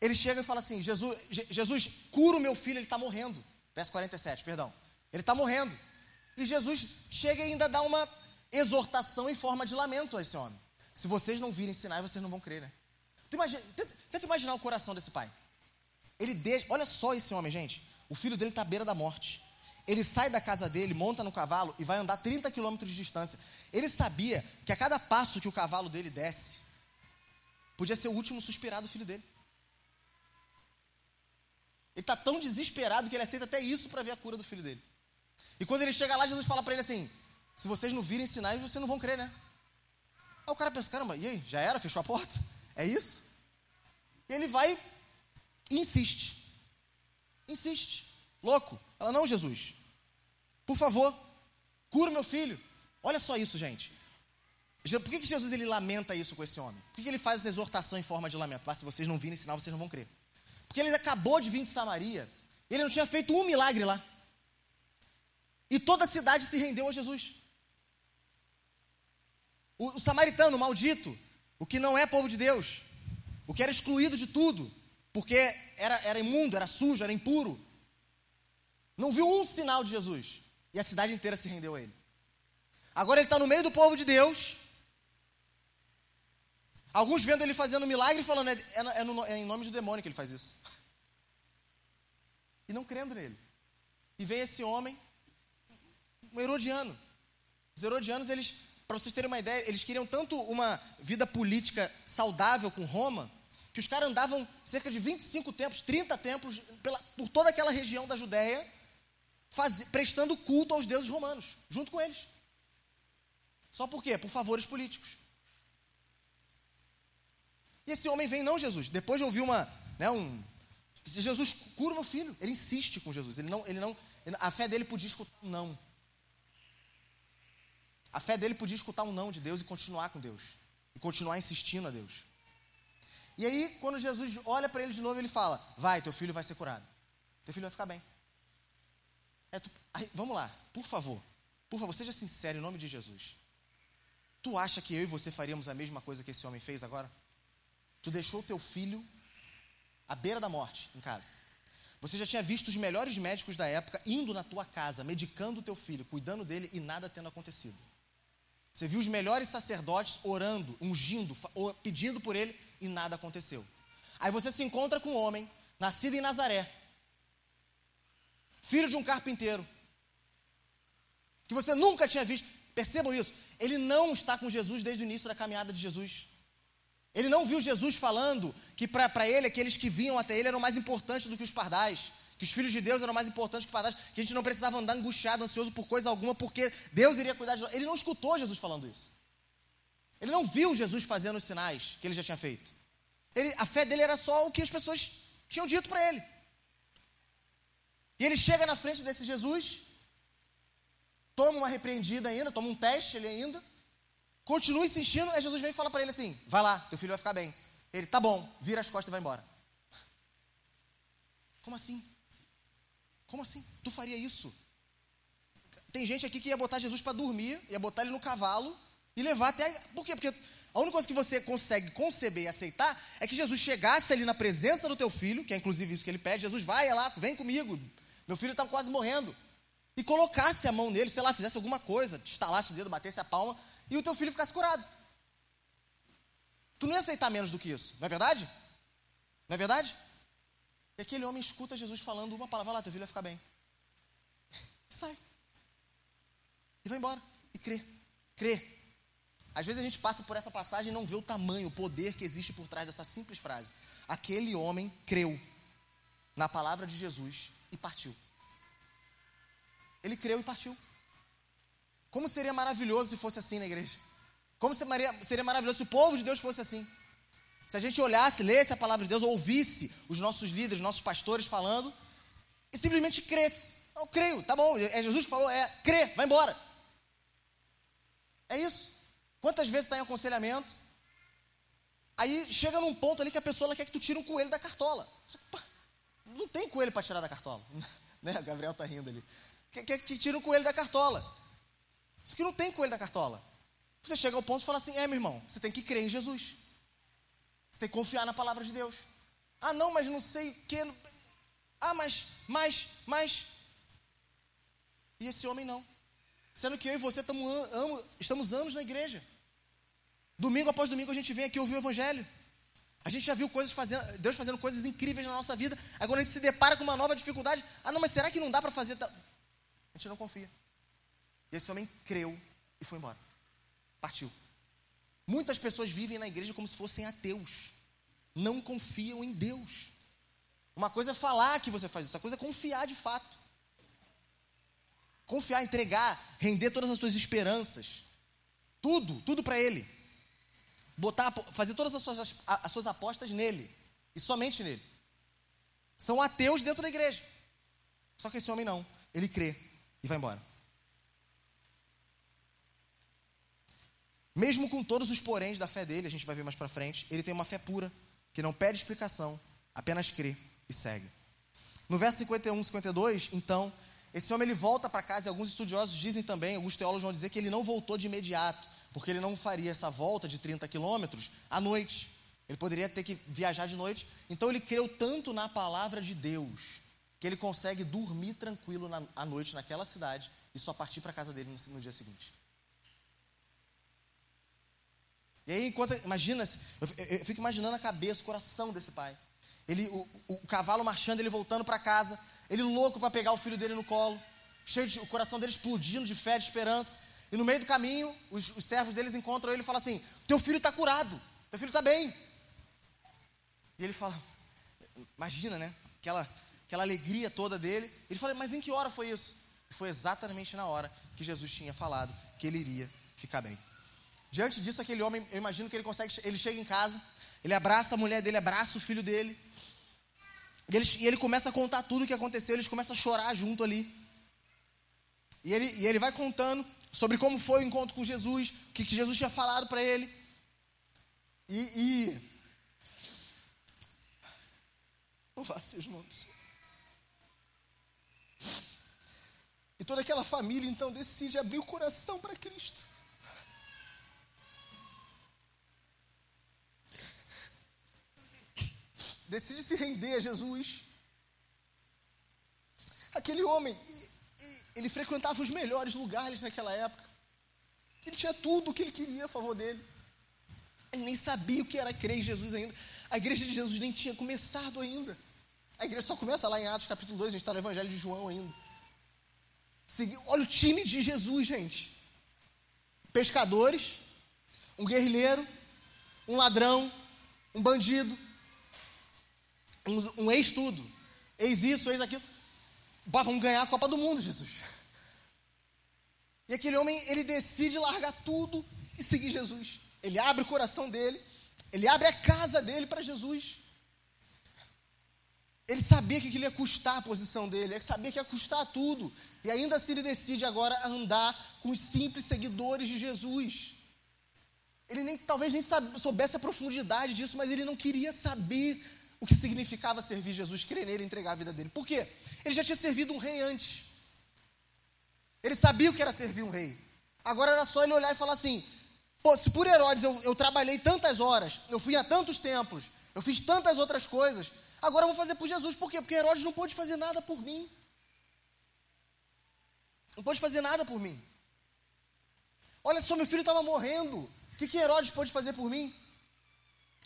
ele chega e fala assim: Jesus, Jesus cura o meu filho, ele está morrendo. Verso 47, perdão. Ele está morrendo. E Jesus chega e ainda dá uma exortação em forma de lamento a esse homem. Se vocês não virem sinais, vocês não vão crer, né? Imagina, tenta, tenta, imaginar o coração desse pai. Ele deixa, olha só esse homem, gente. O filho dele está à beira da morte. Ele sai da casa dele, monta no cavalo e vai andar 30 quilômetros de distância. Ele sabia que a cada passo que o cavalo dele desce, podia ser o último suspirar do filho dele. Ele está tão desesperado que ele aceita até isso para ver a cura do filho dele. E quando ele chega lá, Jesus fala para ele assim: Se vocês não virem sinais, vocês não vão crer, né? Aí o cara pensa, caramba, e aí, já era? Fechou a porta? É isso? E ele vai e insiste. Insiste. Louco. Ela, não, Jesus. Por favor, cura meu filho. Olha só isso, gente. Por que, que Jesus ele lamenta isso com esse homem? Por que, que ele faz essa exortação em forma de lamento? Ah, se vocês não virem sinal, vocês não vão crer. Porque ele acabou de vir de Samaria. Ele não tinha feito um milagre lá. E toda a cidade se rendeu a Jesus. O, o samaritano maldito, o que não é povo de Deus, o que era excluído de tudo, porque era, era imundo, era sujo, era impuro, não viu um sinal de Jesus. E a cidade inteira se rendeu a ele. Agora ele está no meio do povo de Deus. Alguns vendo ele fazendo milagre e falando, é, é, é, no, é em nome do demônio que ele faz isso. (laughs) E não crendo nele. E vem esse homem, um herodiano. Os herodianos, eles, para vocês terem uma ideia, eles queriam tanto uma vida política saudável com Roma, que os caras andavam cerca de 25 templos, 30 templos, pela, por toda aquela região da Judéia, faz, prestando culto aos deuses romanos, junto com eles. Só por quê? Por favores políticos. E esse homem vem, não, Jesus. Depois de ouvir uma, né, um. Jesus cura meu filho. Ele insiste com Jesus. Ele não, ele não, a fé dele podia escutar um não. A fé dele podia escutar um não de Deus e continuar com Deus. E continuar insistindo a Deus. E aí, quando Jesus olha para ele de novo, ele fala: Vai, teu filho vai ser curado. Teu filho vai ficar bem. É, tu, vamos lá, por favor. Por favor, seja sincero em nome de Jesus. Tu acha que eu e você faríamos a mesma coisa que esse homem fez agora? Tu deixou teu filho à beira da morte em casa. Você já tinha visto os melhores médicos da época indo na tua casa, medicando o teu filho, cuidando dele e nada tendo acontecido. Você viu os melhores sacerdotes orando, ungindo, pedindo por ele e nada aconteceu. Aí você se encontra com um homem, nascido em Nazaré, filho de um carpinteiro, que você nunca tinha visto. Percebam isso. Ele não está com Jesus desde o início da caminhada de Jesus. Ele não viu Jesus falando que para ele aqueles que vinham até ele eram mais importantes do que os pardais, que os filhos de Deus eram mais importantes que os pardais, que a gente não precisava andar angustiado, ansioso por coisa alguma, porque Deus iria cuidar de nós. Ele não escutou Jesus falando isso. Ele não viu Jesus fazendo os sinais que ele já tinha feito. Ele, a fé dele era só o que as pessoas tinham dito para ele. E ele chega na frente desse Jesus, toma uma repreendida ainda, toma um teste ele ainda, continua insistindo, aí Jesus vem e fala para ele assim: vai lá, teu filho vai ficar bem. Ele, tá bom, vira as costas e vai embora. Como assim? Como assim? Tu faria isso? Tem gente aqui que ia botar Jesus para dormir, ia botar ele no cavalo e levar até. Por quê? Porque a única coisa que você consegue conceber e aceitar é que Jesus chegasse ali na presença do teu filho, que é inclusive isso que ele pede: Jesus, vai lá, vem comigo, meu filho está quase morrendo. E colocasse a mão nele, sei lá, fizesse alguma coisa, estalasse o dedo, batesse a palma, e o teu filho ficasse curado. Tu não ia aceitar menos do que isso, não é verdade? Não é verdade? E aquele homem escuta Jesus falando uma palavra, lá, teu filho vai ficar bem. E sai. E vai embora. E crê. Crê. Às vezes a gente passa por essa passagem e não vê o tamanho, o poder que existe por trás dessa simples frase. Aquele homem creu na palavra de Jesus e partiu. Ele creu e partiu. Como seria maravilhoso se fosse assim na igreja? Como seria maravilhoso se o povo de Deus fosse assim? Se a gente olhasse, lesse a palavra de Deus, ouvisse os nossos líderes, nossos pastores falando e simplesmente cresce. Eu creio, tá bom, é Jesus que falou, é, crê, vai embora. É isso. Quantas vezes está em aconselhamento? Aí chega num ponto ali que a pessoa quer que tu tire um coelho da cartola. Não tem coelho para tirar da cartola. (laughs) né? O Gabriel tá rindo ali. Quer, quer que tire um coelho da cartola. Isso que não tem coelho da cartola. Você chega ao ponto e fala assim: é, meu irmão, você tem que crer em Jesus. Você tem que confiar na palavra de Deus. Ah, não, mas não sei o que. Ah, mas, mas, mas. E esse homem não. Sendo que eu e você estamos, estamos anos na igreja. Domingo após domingo a gente vem aqui ouvir o Evangelho. A gente já viu coisas fazendo, Deus fazendo coisas incríveis na nossa vida. Agora a gente se depara com uma nova dificuldade. Ah, não, mas será que não dá para fazer? A gente não confia. E esse homem creu e foi embora. Partiu. Muitas pessoas vivem na igreja como se fossem ateus. Não confiam em Deus. Uma coisa é falar que você faz isso, outra coisa é confiar de fato. Confiar, entregar, render todas as suas esperanças. Tudo, tudo para Ele. Botar, fazer todas as suas, as suas apostas nele e somente nele. São ateus dentro da igreja. Só que esse homem não. Ele crê e vai embora. Mesmo com todos os poréns da fé dele, a gente vai ver mais para frente, ele tem uma fé pura, que não pede explicação, apenas crê e segue. No verso 51, 52, então, esse homem ele volta para casa e alguns estudiosos dizem também, alguns teólogos vão dizer que ele não voltou de imediato, porque ele não faria essa volta de 30 quilômetros à noite. Ele poderia ter que viajar de noite. Então ele creu tanto na palavra de Deus que ele consegue dormir tranquilo na, à noite naquela cidade e só partir para casa dele no, no dia seguinte. E aí, enquanto. Imagina, eu, eu, fico imaginando a cabeça, o coração desse pai. Ele, o, o, o cavalo marchando, ele voltando para casa, ele louco para pegar o filho dele no colo, cheio de, o coração dele explodindo de fé, de esperança. E no meio do caminho, os, os servos deles encontram ele e falam assim: Teu filho está curado, teu filho está bem. E ele fala: Imagina, né? Aquela, aquela alegria toda dele. Ele fala: Mas em que hora foi isso? E foi exatamente na hora que Jesus tinha falado que ele iria ficar bem. Diante disso, aquele homem, eu imagino que ele consegue, ele chega em casa, ele abraça a mulher dele, abraça o filho dele, e ele, e ele começa a contar tudo o que aconteceu, eles começam a chorar junto ali. E ele, e ele vai contando sobre como foi o encontro com Jesus, o que, Jesus tinha falado para ele. E, e. Faça irmãos. E toda aquela família então decide abrir o coração para Cristo. decide se render a Jesus. Aquele homem, ele frequentava os melhores lugares naquela época. Ele tinha tudo o que ele queria a favor dele. Ele nem sabia o que era crer em Jesus ainda. A igreja de Jesus nem tinha começado ainda. A igreja só começa lá em Atos capítulo 2, a gente está no Evangelho de João ainda. Olha o time de Jesus, gente. Pescadores, um guerrilheiro, um ladrão, um bandido, um, um ex-tudo, ex isso, ex aquilo. Bah, vamos ganhar a Copa do Mundo, Jesus. E aquele homem, ele decide largar tudo e seguir Jesus. Ele abre o coração dele, ele abre a casa dele para Jesus. Ele sabia que aquilo ia custar a posição dele, ele sabia que ia custar tudo. E ainda assim ele decide agora andar com os simples seguidores de Jesus. Ele nem, talvez nem soubesse a profundidade disso, mas ele não queria saber o que significava servir Jesus, crer nele entregar a vida dele. Por quê? Ele já tinha servido um rei antes. Ele sabia o que era servir um rei. Agora era só ele olhar e falar assim: se por Herodes eu, eu trabalhei tantas horas, eu fui a tantos templos, eu fiz tantas outras coisas, agora eu vou fazer por Jesus. Por quê? Porque Herodes não pôde fazer nada por mim. Não pôde fazer nada por mim. Olha só, meu filho estava morrendo. O que, que Herodes pôde fazer por mim?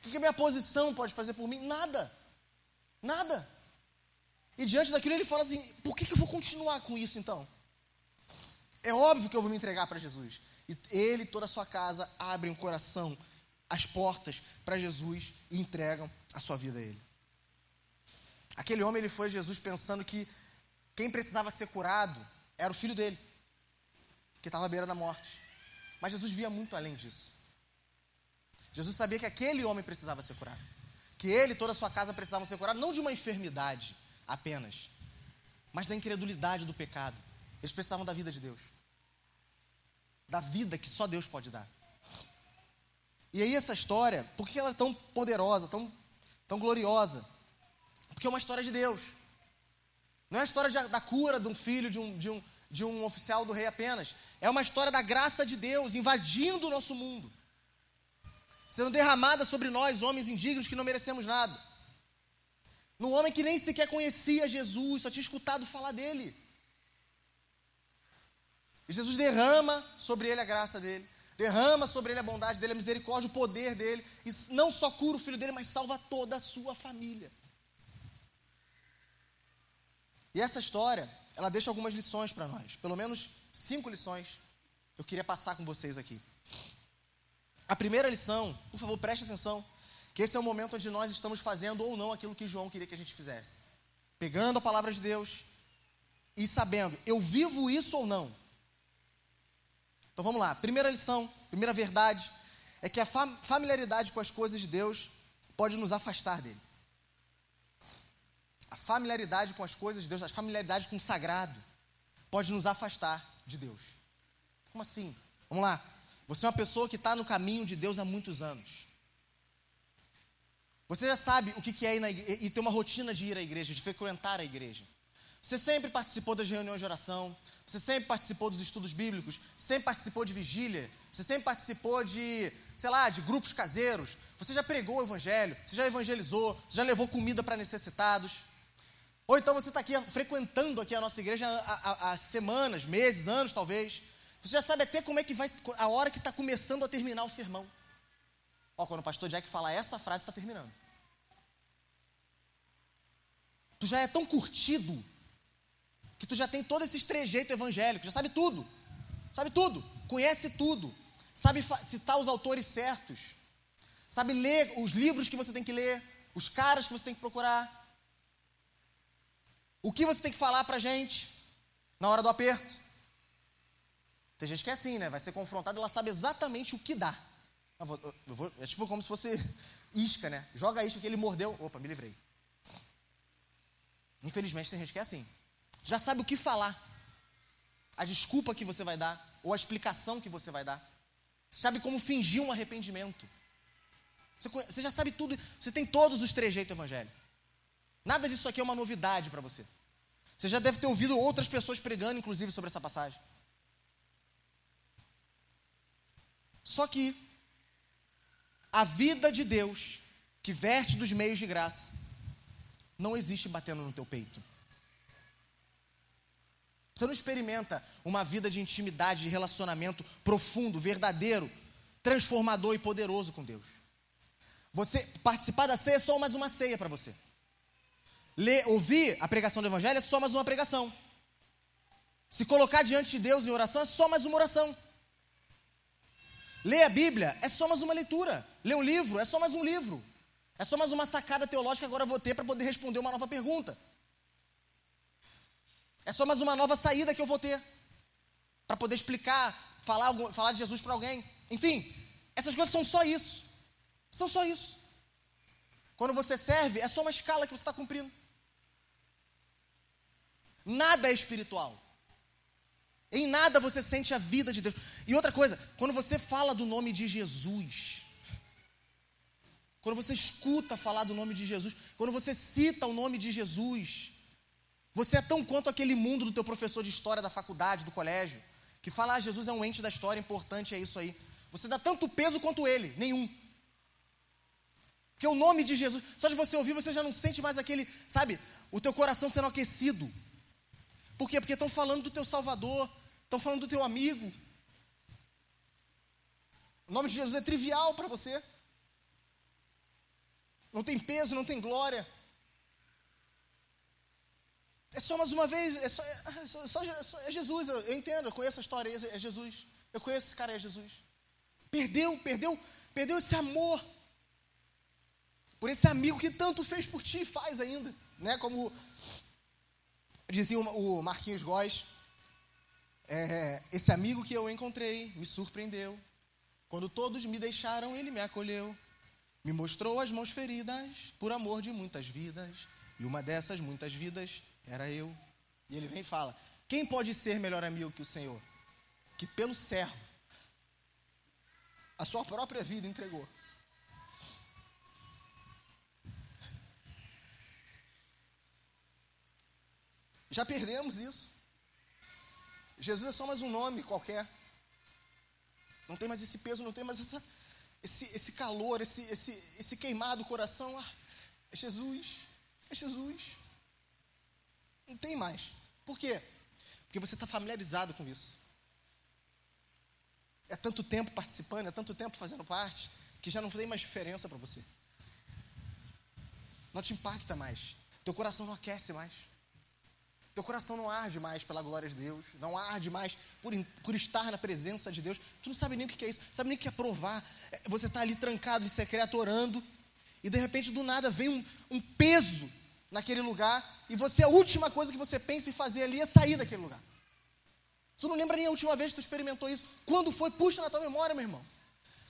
O que a minha posição pode fazer por mim? Nada. Nada. E diante daquilo ele fala assim: por que, que eu vou continuar com isso então? É óbvio que eu vou me entregar para Jesus. E ele e toda a sua casa abrem o coração, as portas para Jesus e entregam a sua vida a ele. Aquele homem ele foi a Jesus pensando que quem precisava ser curado era o filho dele, que estava à beira da morte. Mas Jesus via muito além disso. Jesus sabia que aquele homem precisava ser curado. Que ele e toda a sua casa precisavam ser curados, não de uma enfermidade apenas, mas da incredulidade do pecado. Eles precisavam da vida de Deus. Da vida que só Deus pode dar. E aí essa história, por que ela é tão poderosa, tão, tão gloriosa? Porque é uma história de Deus. Não é a história de, da cura de um filho, de um, de, um, de um oficial do rei apenas. É uma história da graça de Deus invadindo o nosso mundo sendo derramada sobre nós, homens indignos que não merecemos nada. Num homem que nem sequer conhecia Jesus, só tinha escutado falar dele. E Jesus derrama sobre ele a graça dele, derrama sobre ele a bondade dele, a misericórdia, o poder dele, e não só cura o filho dele, mas salva toda a sua família. E essa história, ela deixa algumas lições para nós, pelo menos cinco lições eu queria passar com vocês aqui. A primeira lição, por favor, preste atenção, que esse é o momento onde nós estamos fazendo ou não aquilo que João queria que a gente fizesse. Pegando a palavra de Deus e sabendo, eu vivo isso ou não. Então vamos lá. Primeira lição, primeira verdade, é que a familiaridade com as coisas de Deus pode nos afastar dele. A familiaridade com as coisas de Deus, a familiaridade com o sagrado, pode nos afastar de Deus. Como assim? Vamos lá. Você é uma pessoa que está no caminho de Deus há muitos anos. Você já sabe o que é ir na igreja, e ter uma rotina de ir à igreja, de frequentar a igreja. Você sempre participou das reuniões de oração, você sempre participou dos estudos bíblicos, sempre participou de vigília, você sempre participou de, sei lá, de grupos caseiros, você já pregou o evangelho, você já evangelizou, você já levou comida para necessitados. Ou então você está aqui frequentando aqui a nossa igreja há, há, há, semanas, meses, anos talvez. Você já sabe até como é que vai, a hora que está começando a terminar o sermão. Ó, quando o pastor Jack fala essa frase, está terminando. Tu já é tão curtido que tu já tem todo esse trejeito evangélico, já sabe tudo. Sabe tudo, conhece tudo. Sabe citar os autores certos. Sabe ler os livros que você tem que ler, os caras que você tem que procurar. O que você tem que falar pra gente na hora do aperto. Tem gente que é assim, né? Vai ser confrontado, ela sabe exatamente o que dá. Eu vou, eu vou, é tipo como se fosse isca, né? Joga a isca que ele mordeu. Opa, me livrei. Infelizmente tem gente que é assim. Já sabe o que falar. A desculpa que você vai dar, ou a explicação que você vai dar. Sabe como fingir um arrependimento. Você, você já sabe tudo, você tem todos os trejeitos evangelho. Nada disso aqui é uma novidade para você. Você já deve ter ouvido outras pessoas pregando, inclusive, sobre essa passagem. Só que a vida de Deus, que verte dos meios de graça, não existe batendo no teu peito. Você não experimenta uma vida de intimidade, de relacionamento profundo, verdadeiro, transformador e poderoso com Deus. Você participar da ceia é só mais uma ceia para você. Ler, ouvir a pregação do evangelho é só mais uma pregação. Se colocar diante de Deus em oração é só mais uma oração. Ler a Bíblia é só mais uma leitura. Ler um livro é só mais um livro. É só mais uma sacada teológica que agora eu vou ter para poder responder uma nova pergunta. É só mais uma nova saída que eu vou ter para poder explicar, falar, falar de Jesus para alguém. Enfim, essas coisas são só isso. São só isso. Quando você serve, é só uma escala que você está cumprindo. Nada é espiritual. Em nada você sente a vida de Deus. E outra coisa, quando você fala do nome de Jesus, quando você escuta falar do nome de Jesus, quando você cita o nome de Jesus, você é tão quanto aquele mundo do teu professor de história da faculdade, do colégio, que fala, ah, Jesus é um ente da história, importante é isso aí. Você dá tanto peso quanto ele, nenhum. Porque o nome de Jesus, só de você ouvir, você já não sente mais aquele, sabe, o teu coração sendo aquecido. Por quê? Porque estão falando do teu Salvador, estão falando do teu amigo. O nome de Jesus é trivial para você. Não tem peso, não tem glória. É só mais uma vez, é só, é só, é só é Jesus, eu, eu, entendo, eu conheço a história, é Jesus. Eu conheço esse cara, é Jesus. Perdeu, perdeu, perdeu esse amor. Por esse amigo que tanto fez por ti e faz ainda. Né? Como Dizia o Marquinhos Góes, é, esse amigo que eu encontrei me surpreendeu. Quando todos me deixaram, ele me acolheu. Me mostrou as mãos feridas por amor de muitas vidas. E uma dessas muitas vidas era eu. E ele vem e fala: Quem pode ser melhor amigo que o Senhor? Que pelo servo a sua própria vida entregou. Já perdemos isso. Jesus é só mais um nome qualquer. Não tem mais esse peso, não tem mais essa, esse, esse calor, esse, esse, esse queimado coração. Ah, é Jesus, é Jesus. Não tem mais. Por quê? Porque você está familiarizado com isso. É tanto tempo participando, é tanto tempo fazendo parte, que já não tem mais diferença para você. Não te impacta mais. Teu coração não aquece mais. Teu coração não arde mais pela glória de Deus, não arde mais por, por estar na presença de Deus. Tu não sabe nem o que é isso, sabe nem o que é provar. É, você está ali trancado em secreto orando, e de repente do nada vem um, um peso naquele lugar, e você, a última coisa que você pensa em fazer ali é sair daquele lugar. Tu não lembra nem a última vez que tu experimentou isso? Quando foi? Puxa na tua memória, meu irmão.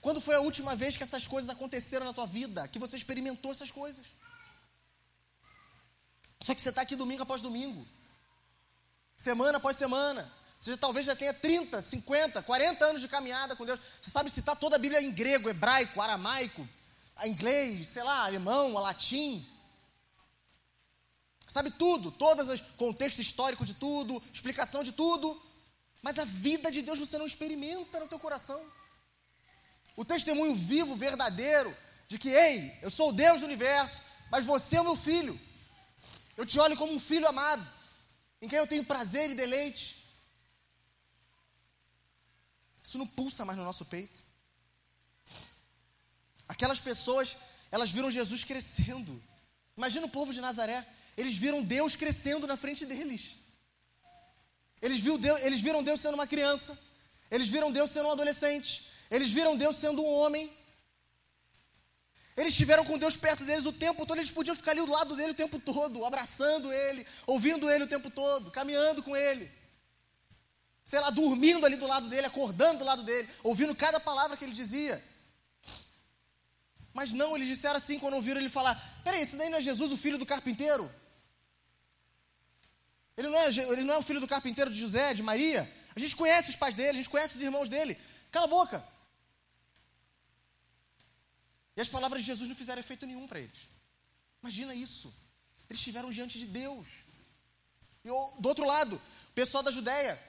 Quando foi a última vez que essas coisas aconteceram na tua vida? Que você experimentou essas coisas? Só que você está aqui domingo após domingo, semana após semana. Você já, talvez já tenha 30, 50, 40 anos de caminhada com Deus. Você sabe citar toda a Bíblia em grego, hebraico, aramaico, inglês, sei lá, alemão, latim. Sabe tudo, todas as contexto histórico de tudo, explicação de tudo. Mas a vida de Deus você não experimenta no teu coração. O testemunho vivo, verdadeiro, de que, ei, eu sou o Deus do universo, mas você é o meu filho. Eu te olho como um filho amado, em quem eu tenho prazer e deleite. Isso não pulsa mais no nosso peito. Aquelas pessoas, elas viram Jesus crescendo. Imagina o povo de Nazaré. Eles viram Deus crescendo na frente deles. Eles, viu Deus, eles viram Deus sendo uma criança. Eles viram Deus sendo um adolescente. Eles viram Deus sendo um homem. Eles estiveram com Deus perto deles o tempo todo, eles podiam ficar ali do lado dele o tempo todo, abraçando ele, ouvindo ele o tempo todo, caminhando com ele. Sei lá, dormindo ali do lado dele, acordando do lado dele, ouvindo cada palavra que ele dizia. Mas não, eles disseram assim quando ouviram ele falar: Peraí, esse daí não é Jesus, o filho do carpinteiro? Ele não, é, ele não é o filho do carpinteiro de José, de Maria? A gente conhece os pais dele, a gente conhece os irmãos dele. Cala a boca. E as palavras de Jesus não fizeram efeito nenhum para eles. Imagina isso. Eles estiveram diante de Deus. E do outro lado, o pessoal da Judéia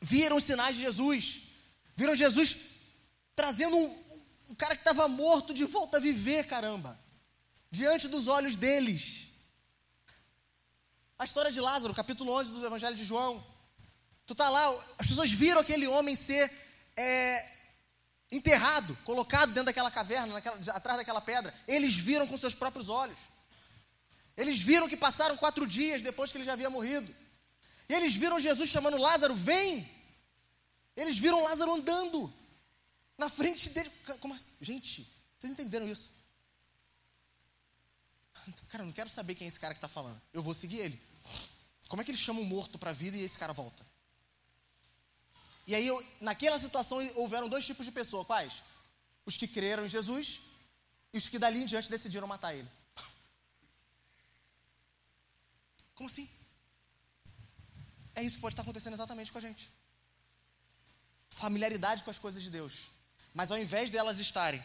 viram os sinais de Jesus. Viram Jesus trazendo um, um cara que estava morto de volta a viver, caramba. Diante dos olhos deles. A história de Lázaro, capítulo 11 do Evangelho de João. Tu tá lá, as pessoas viram aquele homem ser é, enterrado, colocado dentro daquela caverna, naquela, atrás daquela pedra. Eles viram com seus próprios olhos. Eles viram que passaram quatro dias depois que ele já havia morrido. E eles viram Jesus chamando Lázaro, vem! Eles viram Lázaro andando na frente dele. Como assim? Gente, vocês entenderam isso? (laughs) Cara, eu não quero saber quem é esse cara que está falando. Eu vou seguir ele. Como é que ele chama um morto para a vida e esse cara volta? E aí, eu, naquela situação, houveram dois tipos de pessoas. Quais? Os que creram em Jesus e os que dali em diante decidiram matar ele. (laughs) Como assim? É isso que pode estar acontecendo exatamente com a gente. Familiaridade com as coisas de Deus. Mas ao invés delas estarem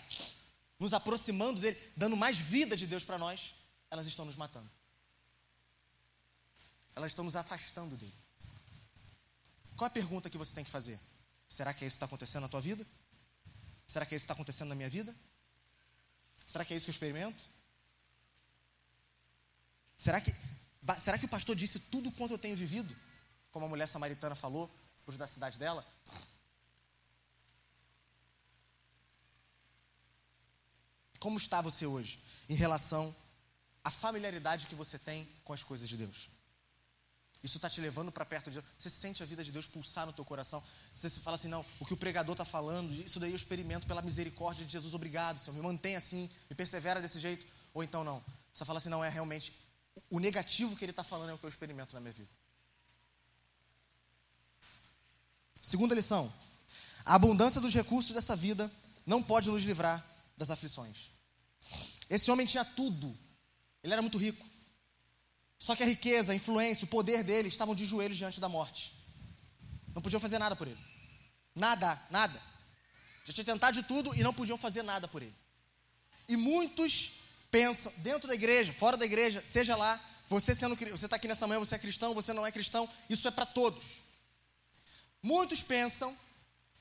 nos aproximando dele, dando mais vida de Deus para nós, elas estão nos matando. Elas estão nos afastando dele. Qual a pergunta que você tem que fazer? Será que é isso está acontecendo na tua vida? Será que é isso está acontecendo na minha vida? Será que é isso que eu experimento? Será que, será que o pastor disse tudo quanto eu tenho vivido? Como a mulher samaritana falou para os da cidade dela? Como está você hoje em relação à familiaridade que você tem com as coisas de Deus? Isso está te levando para perto de Deus. Você sente a vida de Deus pulsar no teu coração. Você fala assim, não, o que o pregador está falando, isso daí eu experimento pela misericórdia de Jesus. Obrigado, Senhor. Me mantém assim, me persevera desse jeito. Ou então não. Você fala assim, não, é realmente o negativo que ele está falando é o que eu experimento na minha vida. Segunda lição. A abundância dos recursos dessa vida não pode nos livrar das aflições. Esse homem tinha tudo. Ele era muito rico. Só que a riqueza, a influência, o poder dele estavam de joelhos diante da morte. Não podiam fazer nada por ele. Nada, nada. Já tinha tentado de tudo e não podiam fazer nada por ele. E muitos pensam, dentro da igreja, fora da igreja, seja lá, você sendo você está aqui nessa manhã, você é cristão, você não é cristão, isso é para todos. Muitos pensam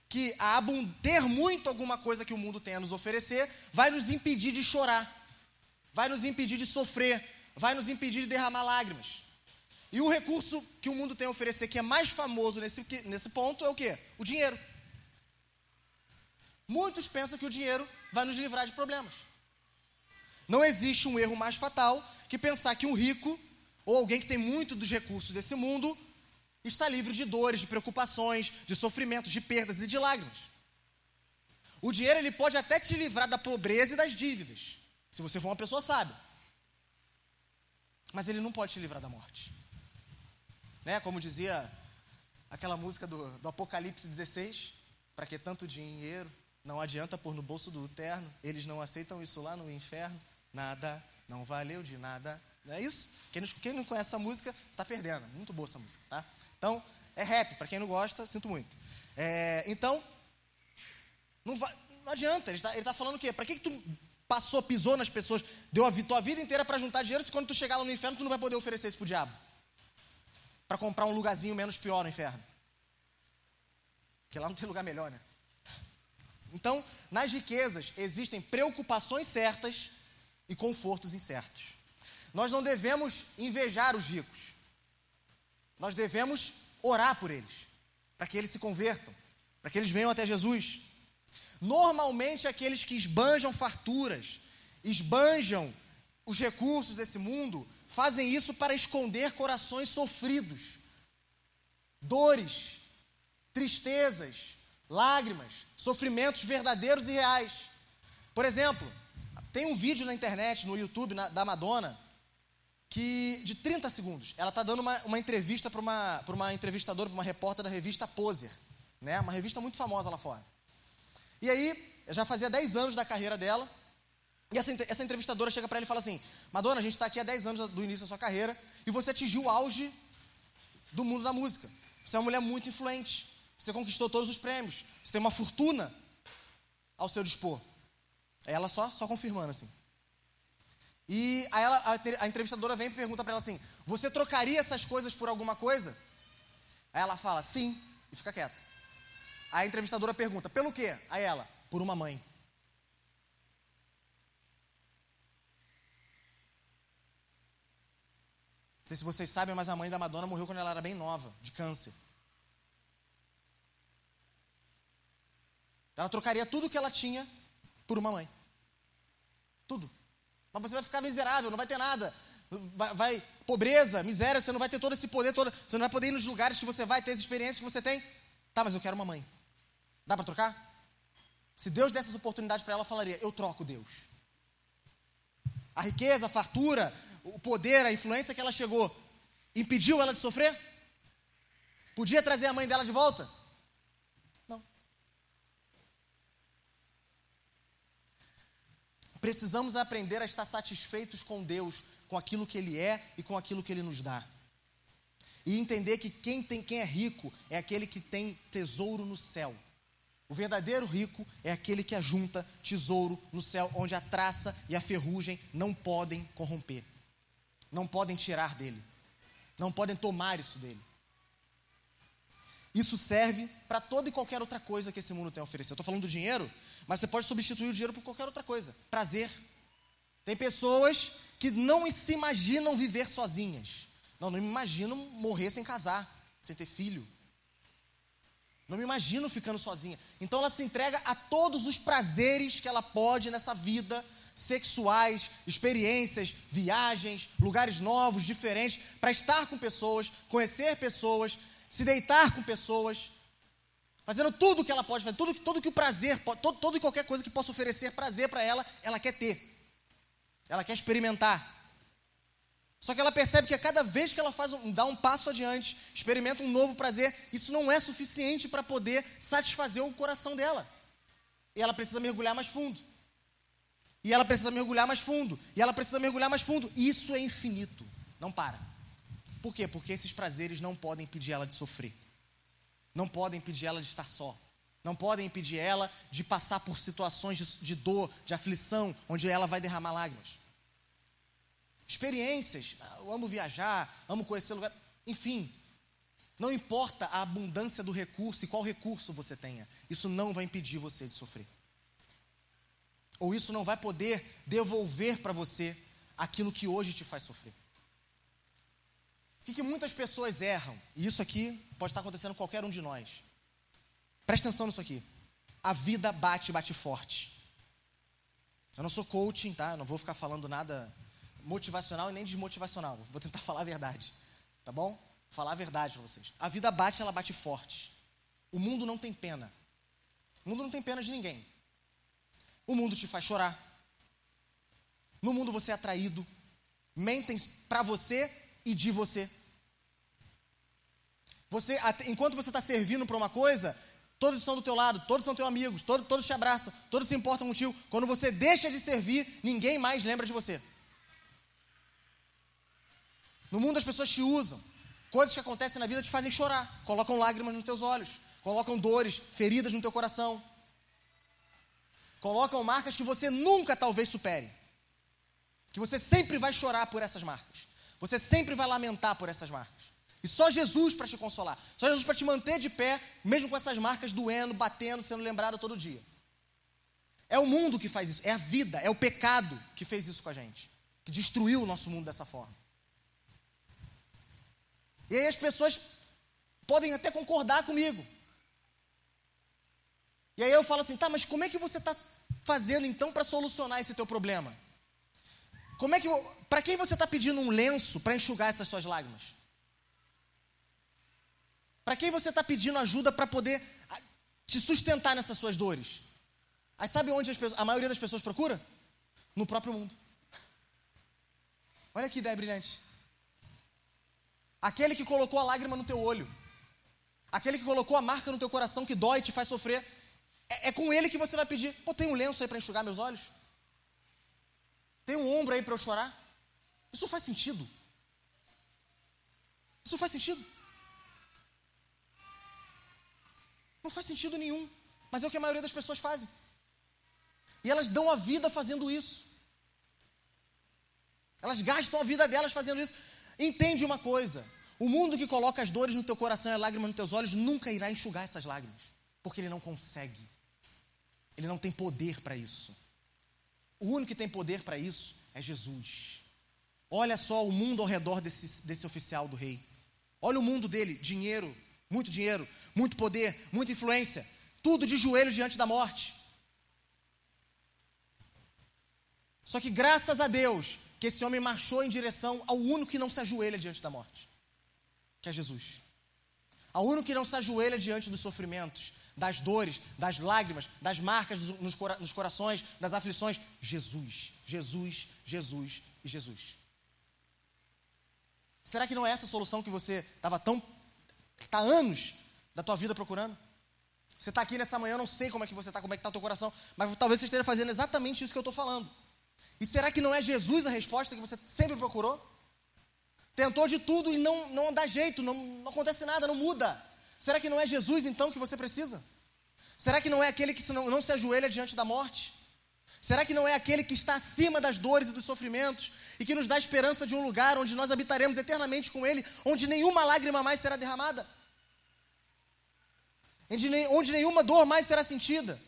que a ter muito alguma coisa que o mundo tem a nos oferecer vai nos impedir de chorar, vai nos impedir de sofrer, vai nos impedir de derramar lágrimas. E o recurso que o mundo tem a oferecer, que é mais famoso nesse, nesse ponto, é o que? O dinheiro. Muitos pensam que o dinheiro vai nos livrar de problemas. Não existe um erro mais fatal que pensar que um rico ou alguém que tem muito dos recursos desse mundo está livre de dores, de preocupações, de sofrimentos, de perdas e de lágrimas. O dinheiro ele pode até te livrar da pobreza e das dívidas, se você for uma pessoa sábia. Mas ele não pode te livrar da morte. Né? Como dizia aquela música do, do Apocalipse 16, para que tanto dinheiro não adianta pôr no bolso do terno, eles não aceitam isso lá no inferno, nada, não valeu de nada. Não é isso? Quem não, quem não conhece essa música está perdendo. Muito boa essa música, tá? Então, é rap, para quem não gosta, sinto muito. É, então, não, vai, não adianta, ele está tá falando o quê? Para que, que tu passou, pisou nas pessoas, deu a tua vida inteira para juntar dinheiro, se quando tu chegar lá no inferno, tu não vai poder oferecer isso pro diabo? Para comprar um lugarzinho menos pior no inferno. Porque lá não tem lugar melhor, né? Então, nas riquezas existem preocupações certas e confortos incertos. Nós não devemos invejar os ricos. Nós devemos orar por eles, para que eles se convertam, para que eles venham até Jesus. Normalmente, aqueles que esbanjam farturas, esbanjam os recursos desse mundo, fazem isso para esconder corações sofridos, dores, tristezas, lágrimas, sofrimentos verdadeiros e reais. Por exemplo, tem um vídeo na internet, no YouTube, na, da Madonna, que de 30 segundos, ela está dando uma, uma entrevista para uma, uma entrevistadora, para uma repórter da revista Poser, né? uma revista muito famosa lá fora. E aí, já fazia 10 anos da carreira dela, e essa, essa entrevistadora chega para ela e fala assim: Madonna, a gente está aqui há 10 anos do início da sua carreira, e você atingiu o auge do mundo da música. Você é uma mulher muito influente. Você conquistou todos os prêmios. Você tem uma fortuna ao seu dispor. Ela só, só confirmando assim. E aí ela, a, a entrevistadora vem e pergunta para ela assim: Você trocaria essas coisas por alguma coisa? Aí ela fala: Sim, e fica quieta. A entrevistadora pergunta: Pelo quê? Aí ela: Por uma mãe. Não sei se vocês sabem, mas a mãe da Madonna morreu quando ela era bem nova, de câncer. Ela trocaria tudo que ela tinha por uma mãe. Tudo. Mas você vai ficar miserável, não vai ter nada. Vai, vai, pobreza, miséria, você não vai ter todo esse poder, todo, você não vai poder ir nos lugares que você vai, ter as experiências que você tem. Tá, mas eu quero uma mãe. Dá para trocar? Se Deus desse essa oportunidade para ela, eu falaria: Eu troco Deus. A riqueza, a fartura, o poder, a influência que ela chegou, impediu ela de sofrer? Podia trazer a mãe dela de volta? Precisamos aprender a estar satisfeitos com Deus, com aquilo que Ele é e com aquilo que Ele nos dá. E entender que quem, tem, quem é rico é aquele que tem tesouro no céu. O verdadeiro rico é aquele que ajunta tesouro no céu, onde a traça e a ferrugem não podem corromper, não podem tirar dele, não podem tomar isso dele. Isso serve para toda e qualquer outra coisa que esse mundo tem a oferecer. Eu estou falando do dinheiro, mas você pode substituir o dinheiro por qualquer outra coisa. Prazer. Tem pessoas que não se imaginam viver sozinhas. Não, não me imagino morrer sem casar, sem ter filho. Não me imagino ficando sozinha. Então ela se entrega a todos os prazeres que ela pode nessa vida, sexuais, experiências, viagens, lugares novos, diferentes, para estar com pessoas, conhecer pessoas, se deitar com pessoas fazendo tudo o que ela pode fazer, tudo, tudo que o prazer, todo, todo e qualquer coisa que possa oferecer prazer para ela, ela quer ter. Ela quer experimentar. Só que ela percebe que a cada vez que ela faz um, dá um passo adiante, experimenta um novo prazer, isso não é suficiente para poder satisfazer o coração dela. E ela precisa mergulhar mais fundo. E ela precisa mergulhar mais fundo. E ela precisa mergulhar mais fundo. Isso é infinito. Não para. Por quê? Porque esses prazeres não podem impedir ela de sofrer não podem impedir ela de estar só. Não podem impedir ela de passar por situações de, de dor, de aflição, onde ela vai derramar lágrimas. Experiências, eu amo viajar, amo conhecer lugar, enfim. Não importa a abundância do recurso e qual recurso você tenha, isso não vai impedir você de sofrer. Ou isso não vai poder devolver para você aquilo que hoje te faz sofrer que, que muitas pessoas erram? E isso aqui pode estar acontecendo com qualquer um de nós. Presta atenção nisso aqui. A vida bate, bate forte. Eu não sou coaching, tá? Eu não vou ficar falando nada motivacional e nem desmotivacional. Vou tentar falar a verdade, tá bom? Falar a verdade para vocês. A vida bate, ela bate forte. O mundo não tem pena. O mundo não tem pena de ninguém. O mundo te faz chorar. No mundo você é atraído. Mentem para você e de você. Você, enquanto você está servindo para uma coisa, Todos estão do teu lado, todos são teus amigos, todos, todos te abraçam, todos se importam contigo. Quando você deixa de servir, ninguém mais lembra de você. No mundo as pessoas te usam. Coisas que acontecem na vida te fazem chorar, colocam lágrimas nos teus olhos, colocam dores, feridas no teu coração. Colocam marcas que você nunca talvez supere. Que você sempre vai chorar por essas marcas. Você sempre vai lamentar por essas marcas. E só Jesus para te consolar. Só Jesus para te manter de pé, mesmo com essas marcas doendo, batendo, sendo lembrado todo dia. É o mundo que faz isso, é a vida, é o pecado que fez isso com a gente, que destruiu o nosso mundo dessa forma. E aí as pessoas podem até concordar comigo. E aí eu falo assim, tá, mas como é que você está fazendo então para solucionar esse teu problema? Como é que, para quem você está pedindo um lenço para enxugar essas suas lágrimas? Para quem você está pedindo ajuda para poder te sustentar nessas suas dores? Aí sabe onde a maioria das pessoas procura? No próprio mundo. (laughs) Olha que ideia brilhante. Aquele que colocou a lágrima no teu olho. Aquele que colocou a marca no teu coração que dói e te faz sofrer. É, é com ele que você vai pedir: pô, tem um lenço aí para enxugar meus olhos? Tem um ombro aí para eu chorar? Isso faz sentido? Isso faz sentido? Não faz sentido nenhum, mas é o que a maioria das pessoas fazem. E elas dão a vida fazendo isso. Elas gastam a vida delas fazendo isso. Entende uma coisa: o mundo que coloca as dores no teu coração e a lágrima nos teus olhos nunca irá enxugar essas lágrimas, porque ele não consegue. Ele não tem poder para isso. O único que tem poder para isso é Jesus. Olha só o mundo ao redor desse, desse oficial do rei. Olha o mundo dele: dinheiro, muito dinheiro, muito poder, muita influência, tudo de joelhos diante da morte. Só que graças a Deus que esse homem marchou em direção ao único que não se ajoelha diante da morte, que é Jesus. Ao único que não se ajoelha diante dos sofrimentos, das dores, das lágrimas, das marcas nos, cora nos corações, das aflições. Jesus, Jesus, Jesus e Jesus. Será que não é essa a solução que você estava tão. está anos da tua vida procurando? Você está aqui nessa manhã, eu não sei como é que você está, como é que está o teu coração, mas talvez você esteja fazendo exatamente isso que eu estou falando. E será que não é Jesus a resposta que você sempre procurou? Tentou de tudo e não, não dá jeito, não, não acontece nada, não muda. Será que não é Jesus então que você precisa? Será que não é aquele que não, não se ajoelha diante da morte? Será que não é aquele que está acima das dores e dos sofrimentos e que nos dá esperança de um lugar onde nós habitaremos eternamente com Ele, onde nenhuma lágrima mais será derramada? Onde, onde nenhuma dor mais será sentida?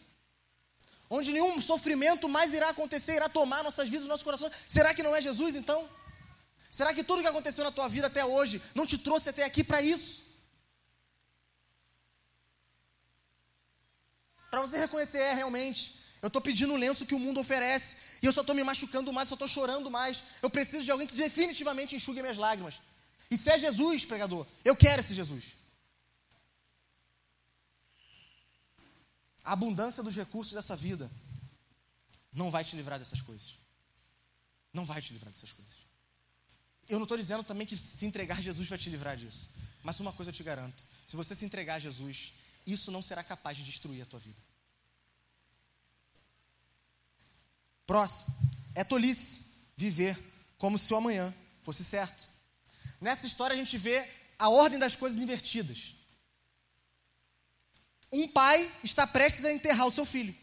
Onde nenhum sofrimento mais irá acontecer, irá tomar nossas vidas, nossos corações? Será que não é Jesus então? Será que tudo que aconteceu na tua vida até hoje não te trouxe até aqui para isso? Para você reconhecer, é realmente, eu estou pedindo o lenço que o mundo oferece e eu só estou me machucando mais, só estou chorando mais. Eu preciso de alguém que definitivamente enxugue minhas lágrimas. E se é Jesus, pregador, eu quero esse Jesus. A abundância dos recursos dessa vida não vai te livrar dessas coisas. Não vai te livrar dessas coisas. Eu não estou dizendo também que se entregar a Jesus vai te livrar disso. Mas uma coisa eu te garanto: se você se entregar a Jesus, isso não será capaz de destruir a tua vida. Próximo, é tolice viver como se o amanhã fosse certo. Nessa história a gente vê a ordem das coisas invertidas. Um pai está prestes a enterrar o seu filho.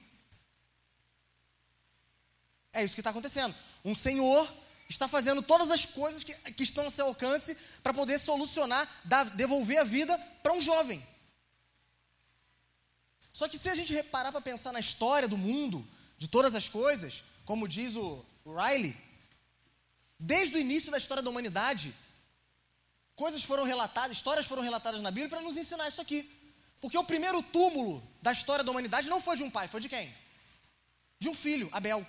É isso que está acontecendo. Um senhor está fazendo todas as coisas que, que estão ao seu alcance para poder solucionar, dar, devolver a vida para um jovem. Só que se a gente reparar para pensar na história do mundo, de todas as coisas, como diz o Riley, desde o início da história da humanidade, coisas foram relatadas, histórias foram relatadas na Bíblia para nos ensinar isso aqui. Porque o primeiro túmulo da história da humanidade não foi de um pai, foi de quem? De um filho, Abel.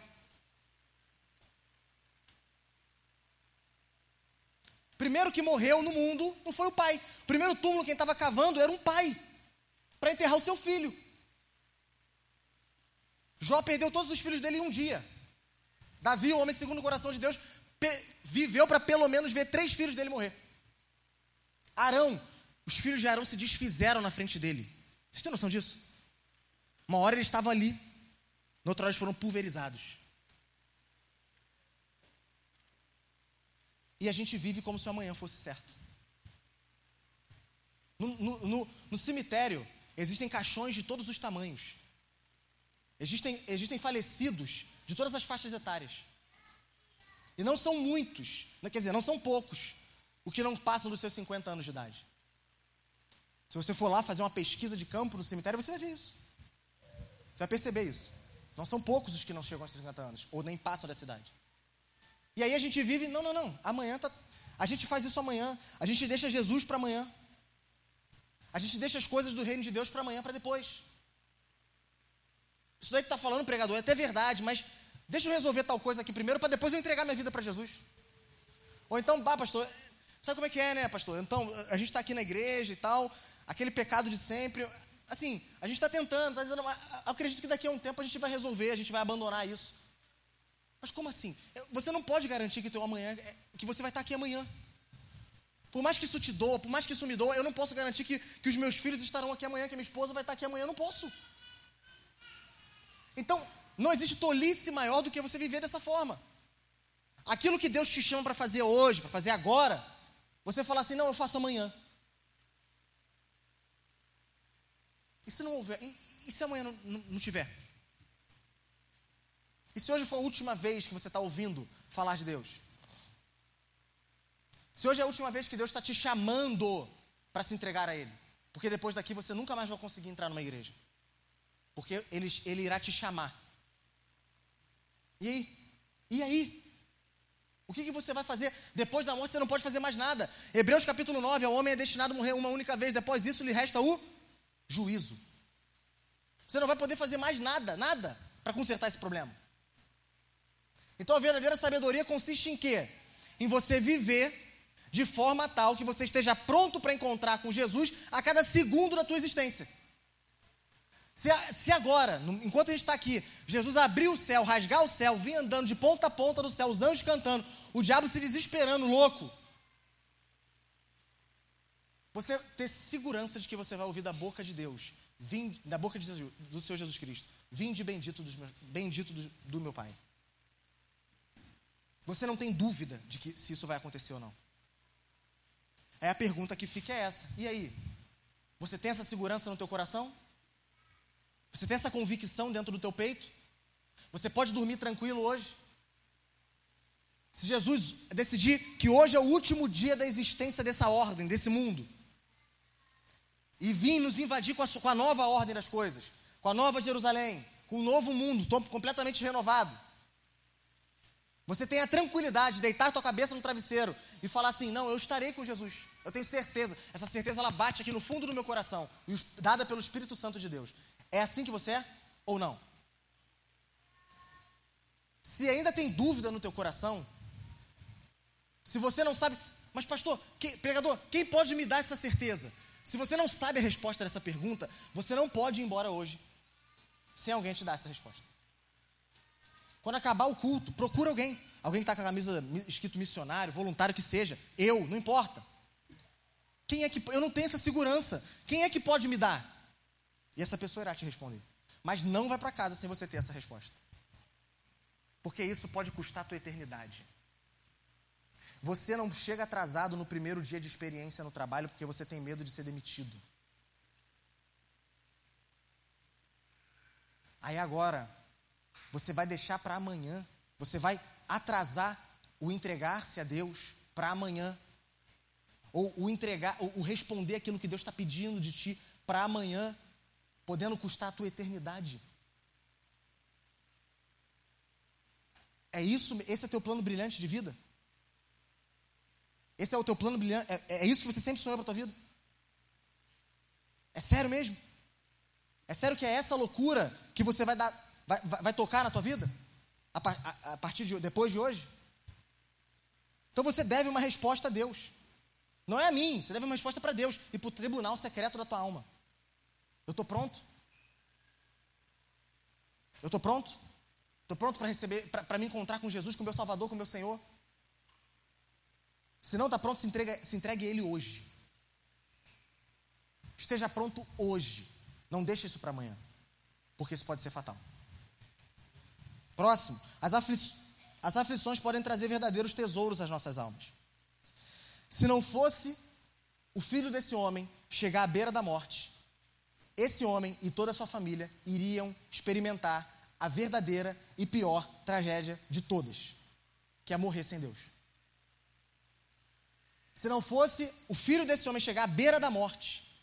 Primeiro que morreu no mundo não foi o pai. O primeiro túmulo quem estava cavando era um pai para enterrar o seu filho. Jó perdeu todos os filhos dele em um dia. Davi, o homem segundo o coração de Deus, viveu para pelo menos ver três filhos dele morrer. Arão, os filhos de Arão se desfizeram na frente dele, Vocês têm noção disso? Uma hora eles estavam ali, na outra hora eles foram pulverizados. E a gente vive como se amanhã fosse certo. No, no, no, no cemitério existem caixões de todos os tamanhos. Existem, existem falecidos de todas as faixas etárias. E não são muitos, quer dizer, não são poucos, o que não passam dos seus 50 anos de idade. Se você for lá fazer uma pesquisa de campo no cemitério, você vai ver isso. Você vai perceber isso. Não são poucos os que não chegam aos 50 anos, ou nem passam dessa idade. E aí a gente vive, não, não, não, amanhã tá. A gente faz isso amanhã. A gente deixa Jesus para amanhã. A gente deixa as coisas do reino de Deus para amanhã, para depois. Isso daí que está falando, pregador, é até verdade, mas deixa eu resolver tal coisa aqui primeiro para depois eu entregar minha vida para Jesus. Ou então, bah, pastor, sabe como é que é, né, pastor? Então, a gente está aqui na igreja e tal, aquele pecado de sempre. Assim, a gente está tentando, tá tentando, acredito que daqui a um tempo a gente vai resolver, a gente vai abandonar isso. Mas como assim? Você não pode garantir que teu amanhã, é, que você vai estar aqui amanhã. Por mais que isso te doa, por mais que isso me doa, eu não posso garantir que, que os meus filhos estarão aqui amanhã, que a minha esposa vai estar aqui amanhã, eu não posso. Então, não existe tolice maior do que você viver dessa forma. Aquilo que Deus te chama para fazer hoje, para fazer agora, você fala assim: não, eu faço amanhã. E se não houver? E, se amanhã não, não, tiver? E se hoje for a última vez que você está ouvindo falar de Deus? Se hoje é a última vez que Deus está te chamando para se entregar a Ele? Porque depois daqui você nunca mais vai conseguir entrar numa igreja. Porque Ele, ele irá te chamar. E aí? E aí? O que, que, você vai fazer? Depois da morte você não pode fazer mais nada. Hebreus capítulo 9, o homem é destinado a morrer uma única vez, depois isso lhe resta o juízo. Você não vai poder fazer mais nada, nada, para consertar esse problema. Então a verdadeira sabedoria consiste em quê? Em você viver de forma tal que você esteja pronto para encontrar com Jesus a cada segundo da tua existência. Se, se agora, enquanto a gente está aqui, Jesus abriu o céu, rasgar o céu, vir andando de ponta a ponta do céu, os anjos cantando, o diabo se desesperando, louco. Você ter segurança de que você vai ouvir da boca de Deus, vim, da boca de do Senhor Jesus Cristo, vinde bendito, dos meus, bendito do, do meu Pai. Você não tem dúvida de que se isso vai acontecer ou não. Aí a pergunta que fica é essa: e aí? Você tem essa segurança no teu coração? Você tem essa convicção dentro do teu peito? Você pode dormir tranquilo hoje? Se Jesus decidir que hoje é o último dia da existência dessa ordem, desse mundo, e vir nos invadir com a, com a nova ordem das coisas, com a nova Jerusalém, com um novo mundo completamente renovado, você tem a tranquilidade de deitar tua cabeça no travesseiro e falar assim: Não, eu estarei com Jesus. Eu tenho certeza. Essa certeza ela bate aqui no fundo do meu coração, dada pelo Espírito Santo de Deus. É assim que você é ou não? Se ainda tem dúvida no teu coração, se você não sabe, mas pastor, que, pregador, quem pode me dar essa certeza? Se você não sabe a resposta dessa pergunta, você não pode ir embora hoje sem alguém te dar essa resposta. Quando acabar o culto, procura alguém. Alguém que está com a camisa escrito missionário, voluntário que seja. Eu, não importa. Quem é que. Eu não tenho essa segurança. Quem é que pode me dar? E essa pessoa irá te responder. Mas não vai para casa sem você ter essa resposta. Porque isso pode custar a tua eternidade. Você não chega atrasado no primeiro dia de experiência no trabalho porque você tem medo de ser demitido. Aí agora, você vai deixar para amanhã, você vai atrasar o entregar-se a Deus para amanhã, ou o entregar, ou o responder aquilo que Deus está pedindo de ti para amanhã, podendo custar a tua eternidade. É isso, esse é teu plano brilhante de vida? Esse é o teu plano brilhante? É, é isso que você sempre sonhou para tua vida? É sério mesmo? É sério que é essa loucura que você vai dar, Vai, vai, tocar na tua vida? A, a, a partir de depois de hoje? Então você deve uma resposta a Deus. Não é a mim, você deve uma resposta para Deus e para o tribunal secreto da tua alma. Eu estou pronto? Eu estou pronto? Estou pronto para receber, para me encontrar com Jesus, com meu Salvador, com meu Senhor? Se não está pronto, se entregue, se entregue a Ele hoje. Esteja pronto hoje. Não deixe isso para amanhã, porque isso pode ser fatal. Próximo, as, afli as aflições podem trazer verdadeiros tesouros às nossas almas. Se não fosse o filho desse homem chegar à beira da morte, esse homem e toda a sua família iriam experimentar a verdadeira e pior tragédia de todas, que é morrer sem Deus. Se não fosse o filho desse homem chegar à beira da morte,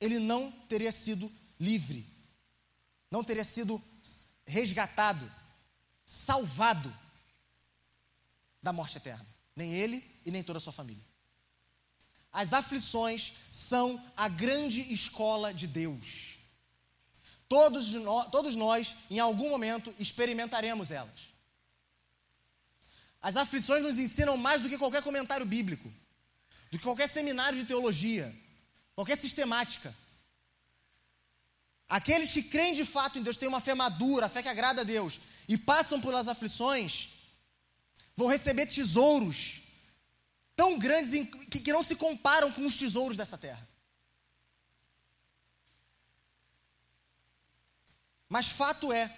ele não teria sido livre, não teria sido resgatado, salvado da morte eterna. Nem ele e nem toda a sua família. As aflições são a grande escola de Deus. Todos, nós, todos nós, em algum momento, experimentaremos elas. As aflições nos ensinam mais do que qualquer comentário bíblico, do que qualquer seminário de teologia, qualquer sistemática. Aqueles que creem de fato em Deus, têm uma fé madura, a fé que agrada a Deus, e passam pelas aflições, vão receber tesouros tão grandes que, não se comparam com os tesouros dessa terra. Mas fato é,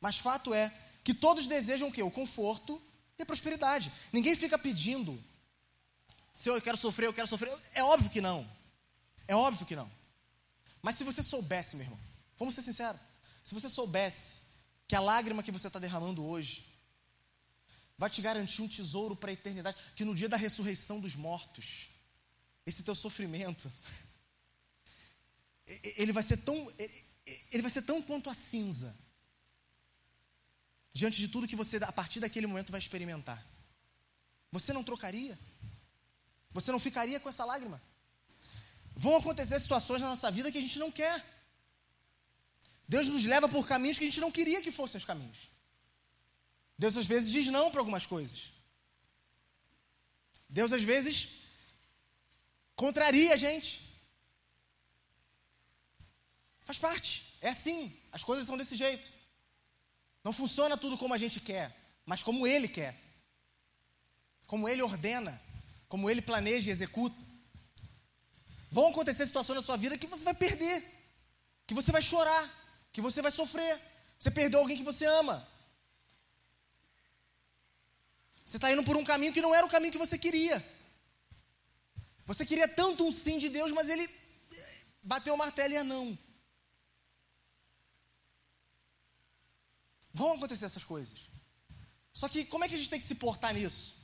mas fato é que todos desejam o quê? O conforto e a prosperidade. Ninguém fica pedindo, se eu quero sofrer, eu quero sofrer. É óbvio que não. É óbvio que não. Mas se você soubesse, meu irmão, vamos ser sinceros, se você soubesse que a lágrima que você está derramando hoje vai te garantir um tesouro para a eternidade, que no dia da ressurreição dos mortos, esse teu sofrimento, (laughs) ele vai ser tão, ele vai ser tão quanto a cinza, diante de tudo que você, a partir daquele momento, vai experimentar. Você não trocaria? Você não ficaria com essa lágrima? Vão acontecer situações na nossa vida que a gente não quer. Deus nos leva por caminhos que a gente não queria que fossem os caminhos. Deus às vezes diz não para algumas coisas. Deus às vezes contraria a gente. Faz parte, é assim, as coisas são desse jeito. Não funciona tudo como a gente quer, mas como Ele quer. Como Ele ordena, como Ele planeja e executa. Vão acontecer situações na sua vida que você vai perder, que você vai chorar, que você vai sofrer. Você perdeu alguém que você ama. Você está indo por um caminho que não era o caminho que você queria. Você queria tanto um sim de Deus, mas ele bateu o martelo e é não. Vão acontecer essas coisas. Só que como é que a gente tem que se portar nisso?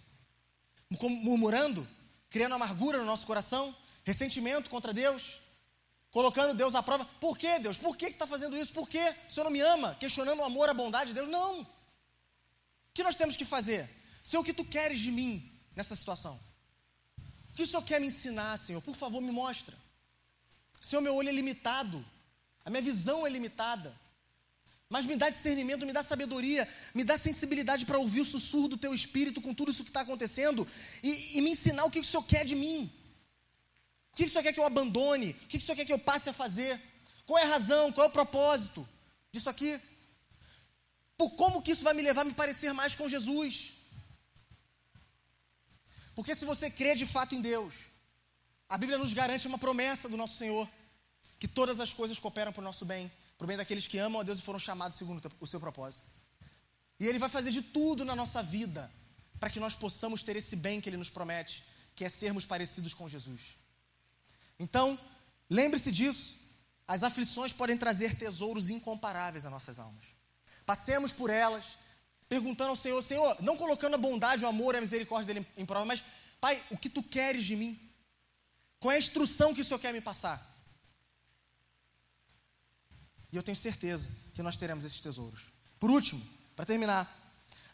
Murmurando? Criando amargura no nosso coração? ressentimento contra Deus, colocando Deus à prova. Por que, Deus? Por que está fazendo isso? Por que o Senhor não me ama? Questionando o amor, a bondade de Deus? Não. O que nós temos que fazer? Senhor, o que tu queres de mim nessa situação? O que o Senhor quer me ensinar, Senhor? Por favor, me mostra. Senhor, meu olho é limitado, a minha visão é limitada. Mas me dá discernimento, me dá sabedoria, me dá sensibilidade para ouvir o sussurro do teu espírito com tudo isso que está acontecendo e, e, me ensinar o que o Senhor quer de mim. O que o Senhor quer que eu abandone? O que o Senhor quer que eu passe a fazer? Qual é a razão? Qual é o propósito disso aqui? Por como que isso vai me levar a me parecer mais com Jesus? Porque se você crê de fato em Deus, a Bíblia nos garante uma promessa do nosso Senhor, que todas as coisas cooperam para o nosso bem, para o bem daqueles que amam a Deus e foram chamados segundo o seu propósito. E Ele vai fazer de tudo na nossa vida para que nós possamos ter esse bem que Ele nos promete, que é sermos parecidos com Jesus. Então, lembre-se disso. As aflições podem trazer tesouros incomparáveis às nossas almas. Passemos por elas, perguntando ao Senhor, Senhor, não colocando a bondade, o amor a misericórdia dele em prova, mas, Pai, o que tu queres de mim? Qual é a instrução que o Senhor quer me passar? E eu tenho certeza que nós teremos esses tesouros. Por último, para terminar,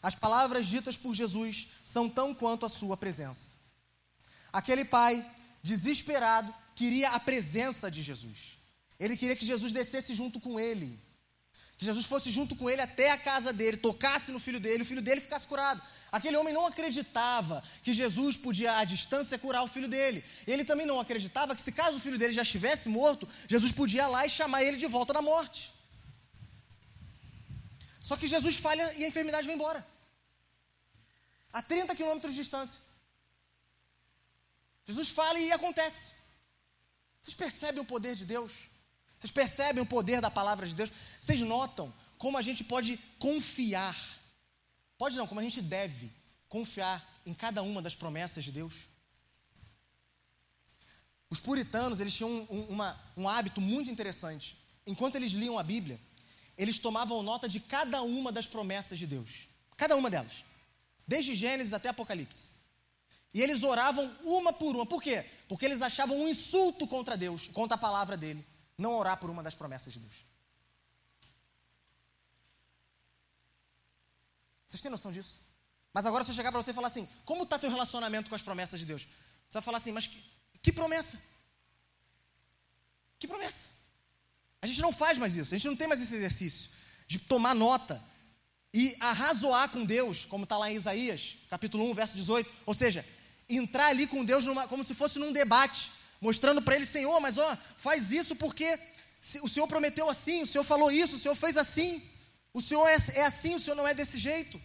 as palavras ditas por Jesus são tão quanto a sua presença. Aquele pai desesperado queria a presença de Jesus. Ele queria que Jesus descesse junto com ele. Que Jesus fosse junto com ele até a casa dele, tocasse no filho dele, o filho dele ficasse curado. Aquele homem não acreditava que Jesus podia, à distância, curar o filho dele. Ele também não acreditava que, se caso o filho dele já estivesse morto, Jesus podia ir lá e chamar ele de volta da morte. Só que Jesus falha e a enfermidade vai embora. A 30 quilômetros de distância. Jesus fala e acontece. Vocês percebem o poder de Deus? Vocês percebem o poder da palavra de Deus? Vocês notam como a gente pode confiar? Pode não, como a gente deve confiar em cada uma das promessas de Deus? Os puritanos, eles tinham um, uma, um hábito muito interessante. Enquanto eles liam a Bíblia, eles tomavam nota de cada uma das promessas de Deus. Cada uma delas. Desde Gênesis até Apocalipse. E eles oravam uma por uma. Por quê? Porque eles achavam um insulto contra Deus, contra a palavra dele, não orar por uma das promessas de Deus. Vocês têm noção disso? Mas agora se eu chegar para você e falar assim, como está teu relacionamento com as promessas de Deus? Você vai falar assim, mas que, que promessa? Que promessa? A gente não faz mais isso, a gente não tem mais esse exercício de tomar nota e arrazoar com Deus, como está lá em Isaías, capítulo 1, verso 18. Ou seja, entrar ali com Deus numa, como se fosse num debate, mostrando para ele, Senhor, mas ó, faz isso porque o Senhor prometeu assim, o Senhor falou isso, o Senhor fez assim, o Senhor é, é assim, o Senhor não é desse jeito.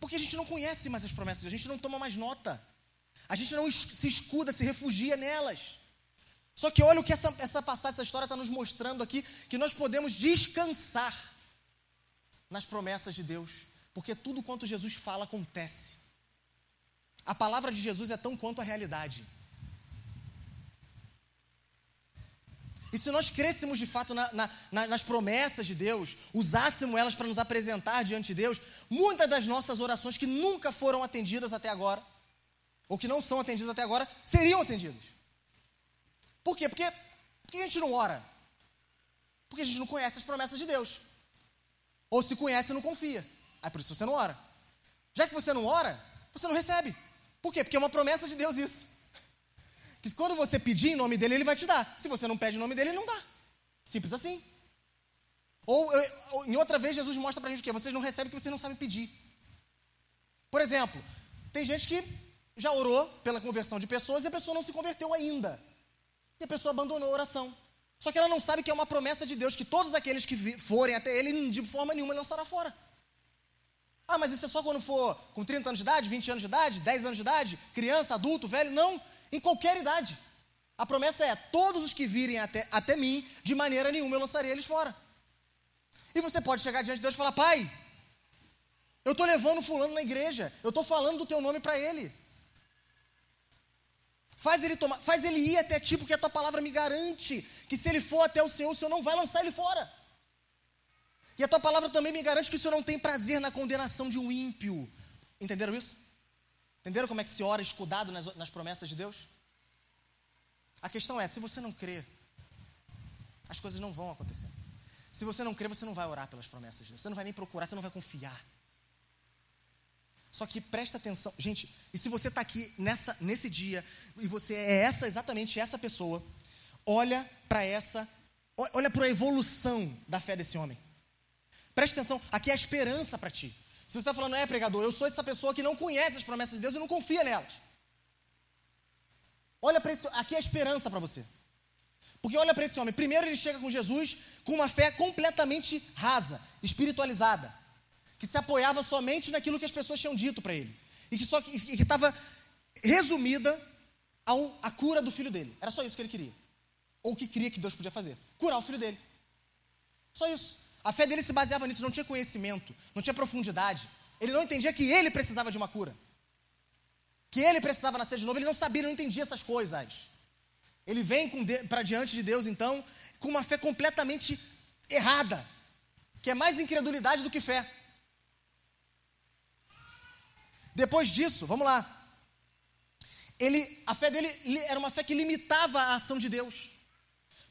Porque a gente não conhece mais as promessas, a gente não toma mais nota. A gente não se escuda, se refugia nelas. Só que olha o que essa, essa passagem, essa história está nos mostrando aqui: que nós podemos descansar nas promessas de Deus, porque tudo quanto Jesus fala acontece. A palavra de Jesus é tão quanto a realidade. E se nós crescêssemos de fato na, na, na, nas promessas de Deus, usássemos elas para nos apresentar diante de Deus, muitas das nossas orações que nunca foram atendidas até agora, ou que não são atendidas até agora, seriam atendidas. Por quê? Porque, porque a gente não ora? Porque a gente não conhece as promessas de Deus. Ou se conhece, não confia. Aí por isso você não ora. Já que você não ora, você não recebe. Por quê? Porque é uma promessa de Deus isso. Que quando você pedir em nome dele, ele vai te dar. Se você não pede em nome dele, ele não dá. Simples assim. Ou, ou em outra vez, Jesus mostra pra gente o quê? Vocês não recebem porque vocês não sabem pedir. Por exemplo, tem gente que já orou pela conversão de pessoas e a pessoa não se converteu ainda. E a pessoa abandonou a oração. Só que ela não sabe que é uma promessa de Deus, que todos aqueles que forem até Ele, de forma nenhuma, lançará fora. Ah, mas isso é só quando for com 30 anos de idade, 20 anos de idade, 10 anos de idade, criança, adulto, velho? Não, em qualquer idade. A promessa é: todos os que virem até, até mim, de maneira nenhuma eu lançarei eles fora. E você pode chegar diante de Deus e falar: Pai, eu estou levando fulano na igreja, eu estou falando do teu nome para ele. Faz ele, tomar, faz ele ir até ti, porque a tua palavra me garante que se ele for até o Senhor, o Senhor não vai lançar ele fora. E a tua palavra também me garante que o Senhor não tem prazer na condenação de um ímpio. Entenderam isso? Entenderam como é que se ora escudado nas, nas promessas de Deus? A questão é: se você não crê, as coisas não vão acontecer. Se você não crê, você não vai orar pelas promessas de Deus. Você não vai nem procurar, você não vai confiar. Só que presta atenção, gente, e se você está aqui nessa, nesse dia, e você é essa, exatamente essa pessoa, olha para essa, olha para a evolução da fé desse homem. Presta atenção, aqui é a esperança para ti. Se você está falando, é pregador, eu sou essa pessoa que não conhece as promessas de Deus e não confia nelas. Olha para esse, aqui é a esperança para você. Porque olha para esse homem, primeiro ele chega com Jesus com uma fé completamente rasa, espiritualizada que se apoiava somente naquilo que as pessoas tinham dito para ele. E que só que estava resumida ao, a cura do filho dele. Era só isso que ele queria. Ou que queria que Deus podia fazer. Curar o filho dele. Só isso. A fé dele se baseava nisso, não tinha conhecimento, não tinha profundidade. Ele não entendia que ele precisava de uma cura. Que ele precisava nascer de novo, ele não sabia, não entendia essas coisas. Ele vem para diante de Deus, então, com uma fé completamente errada, que é mais incredulidade do que fé. Depois disso, vamos lá. Ele, a fé dele era uma fé que limitava a ação de Deus.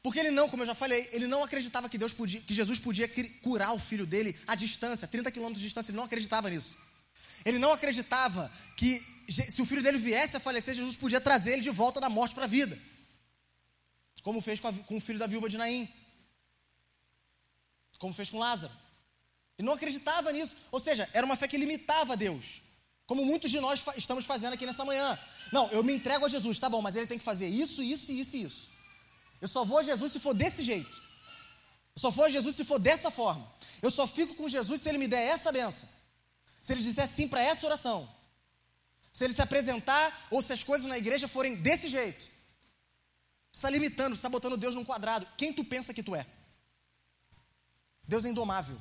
Porque ele não, como eu já falei, ele não acreditava que Deus podia, que Jesus podia curar o filho dele à distância, 30 quilômetros de distância, ele não acreditava nisso. Ele não acreditava que se o filho dele viesse a falecer, Jesus podia trazer ele de volta da morte para a vida. Como fez com, a, com o filho da viúva de Naim. Como fez com Lázaro. Ele não acreditava nisso. Ou seja, era uma fé que limitava Deus. Como muitos de nós estamos fazendo aqui nessa manhã. Não, eu me entrego a Jesus, tá bom, mas ele tem que fazer isso, isso, isso e isso. Eu só vou a Jesus se for desse jeito. Eu só vou a Jesus se for dessa forma. Eu só fico com Jesus se ele me der essa benção. Se ele disser sim para essa oração. Se ele se apresentar ou se as coisas na igreja forem desse jeito. Você está limitando, você está botando Deus num quadrado. Quem tu pensa que tu é? Deus é indomável.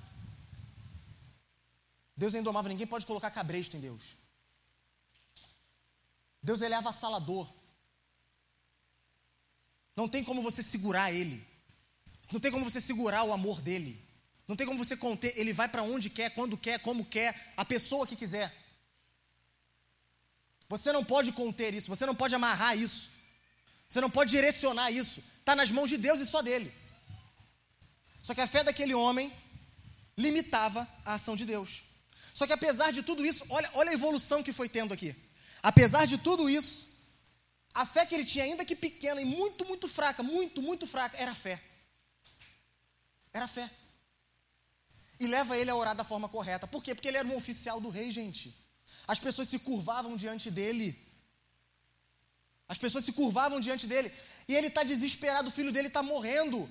Deus é indomável, ninguém pode colocar cabresto em Deus. Deus ele é avassalador. Não tem como você segurar ele. Não tem como você segurar o amor dele. Não tem como você conter, ele vai para onde quer, quando quer, como quer, a pessoa que quiser. Você não pode conter isso, você não pode amarrar isso. Você não pode direcionar isso. Está nas mãos de Deus e só dele. Só que a fé daquele homem limitava a ação de Deus. Só que apesar de tudo isso, olha, olha a evolução que foi tendo aqui. Apesar de tudo isso, a fé que ele tinha, ainda que pequena e muito, muito fraca, muito, muito fraca, era fé. Era fé. E leva ele a orar da forma correta. Por quê? Porque ele era um oficial do rei, gente. As pessoas se curvavam diante dele. As pessoas se curvavam diante dele. E ele está desesperado, o filho dele está morrendo.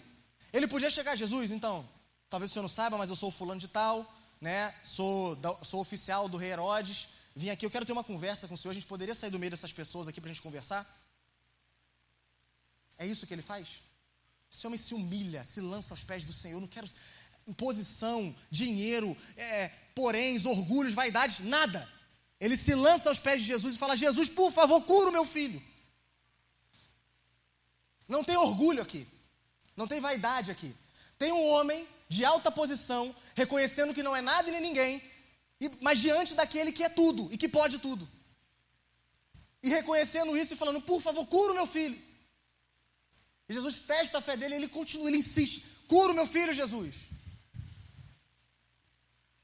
Ele podia chegar a Jesus, então, talvez o senhor não saiba, mas eu sou fulano de tal, né? Sou, sou oficial do rei Herodes. Vim aqui, eu quero ter uma conversa com o senhor. A gente poderia sair do meio dessas pessoas aqui para a gente conversar? É isso que ele faz? Esse homem se humilha, se lança aos pés do Senhor. Não quero posição, dinheiro, é, poréns, orgulhos, vaidades, nada. Ele se lança aos pés de Jesus e fala: Jesus, por favor, cura o meu filho. Não tem orgulho aqui. Não tem vaidade aqui. Tem um homem de alta posição, reconhecendo que não é nada nem ninguém, mas diante daquele que é tudo e que pode tudo. E reconhecendo isso e falando: Por favor, cura o meu filho. E Jesus testa a fé dele ele continua, ele insiste: Cura o meu filho, Jesus.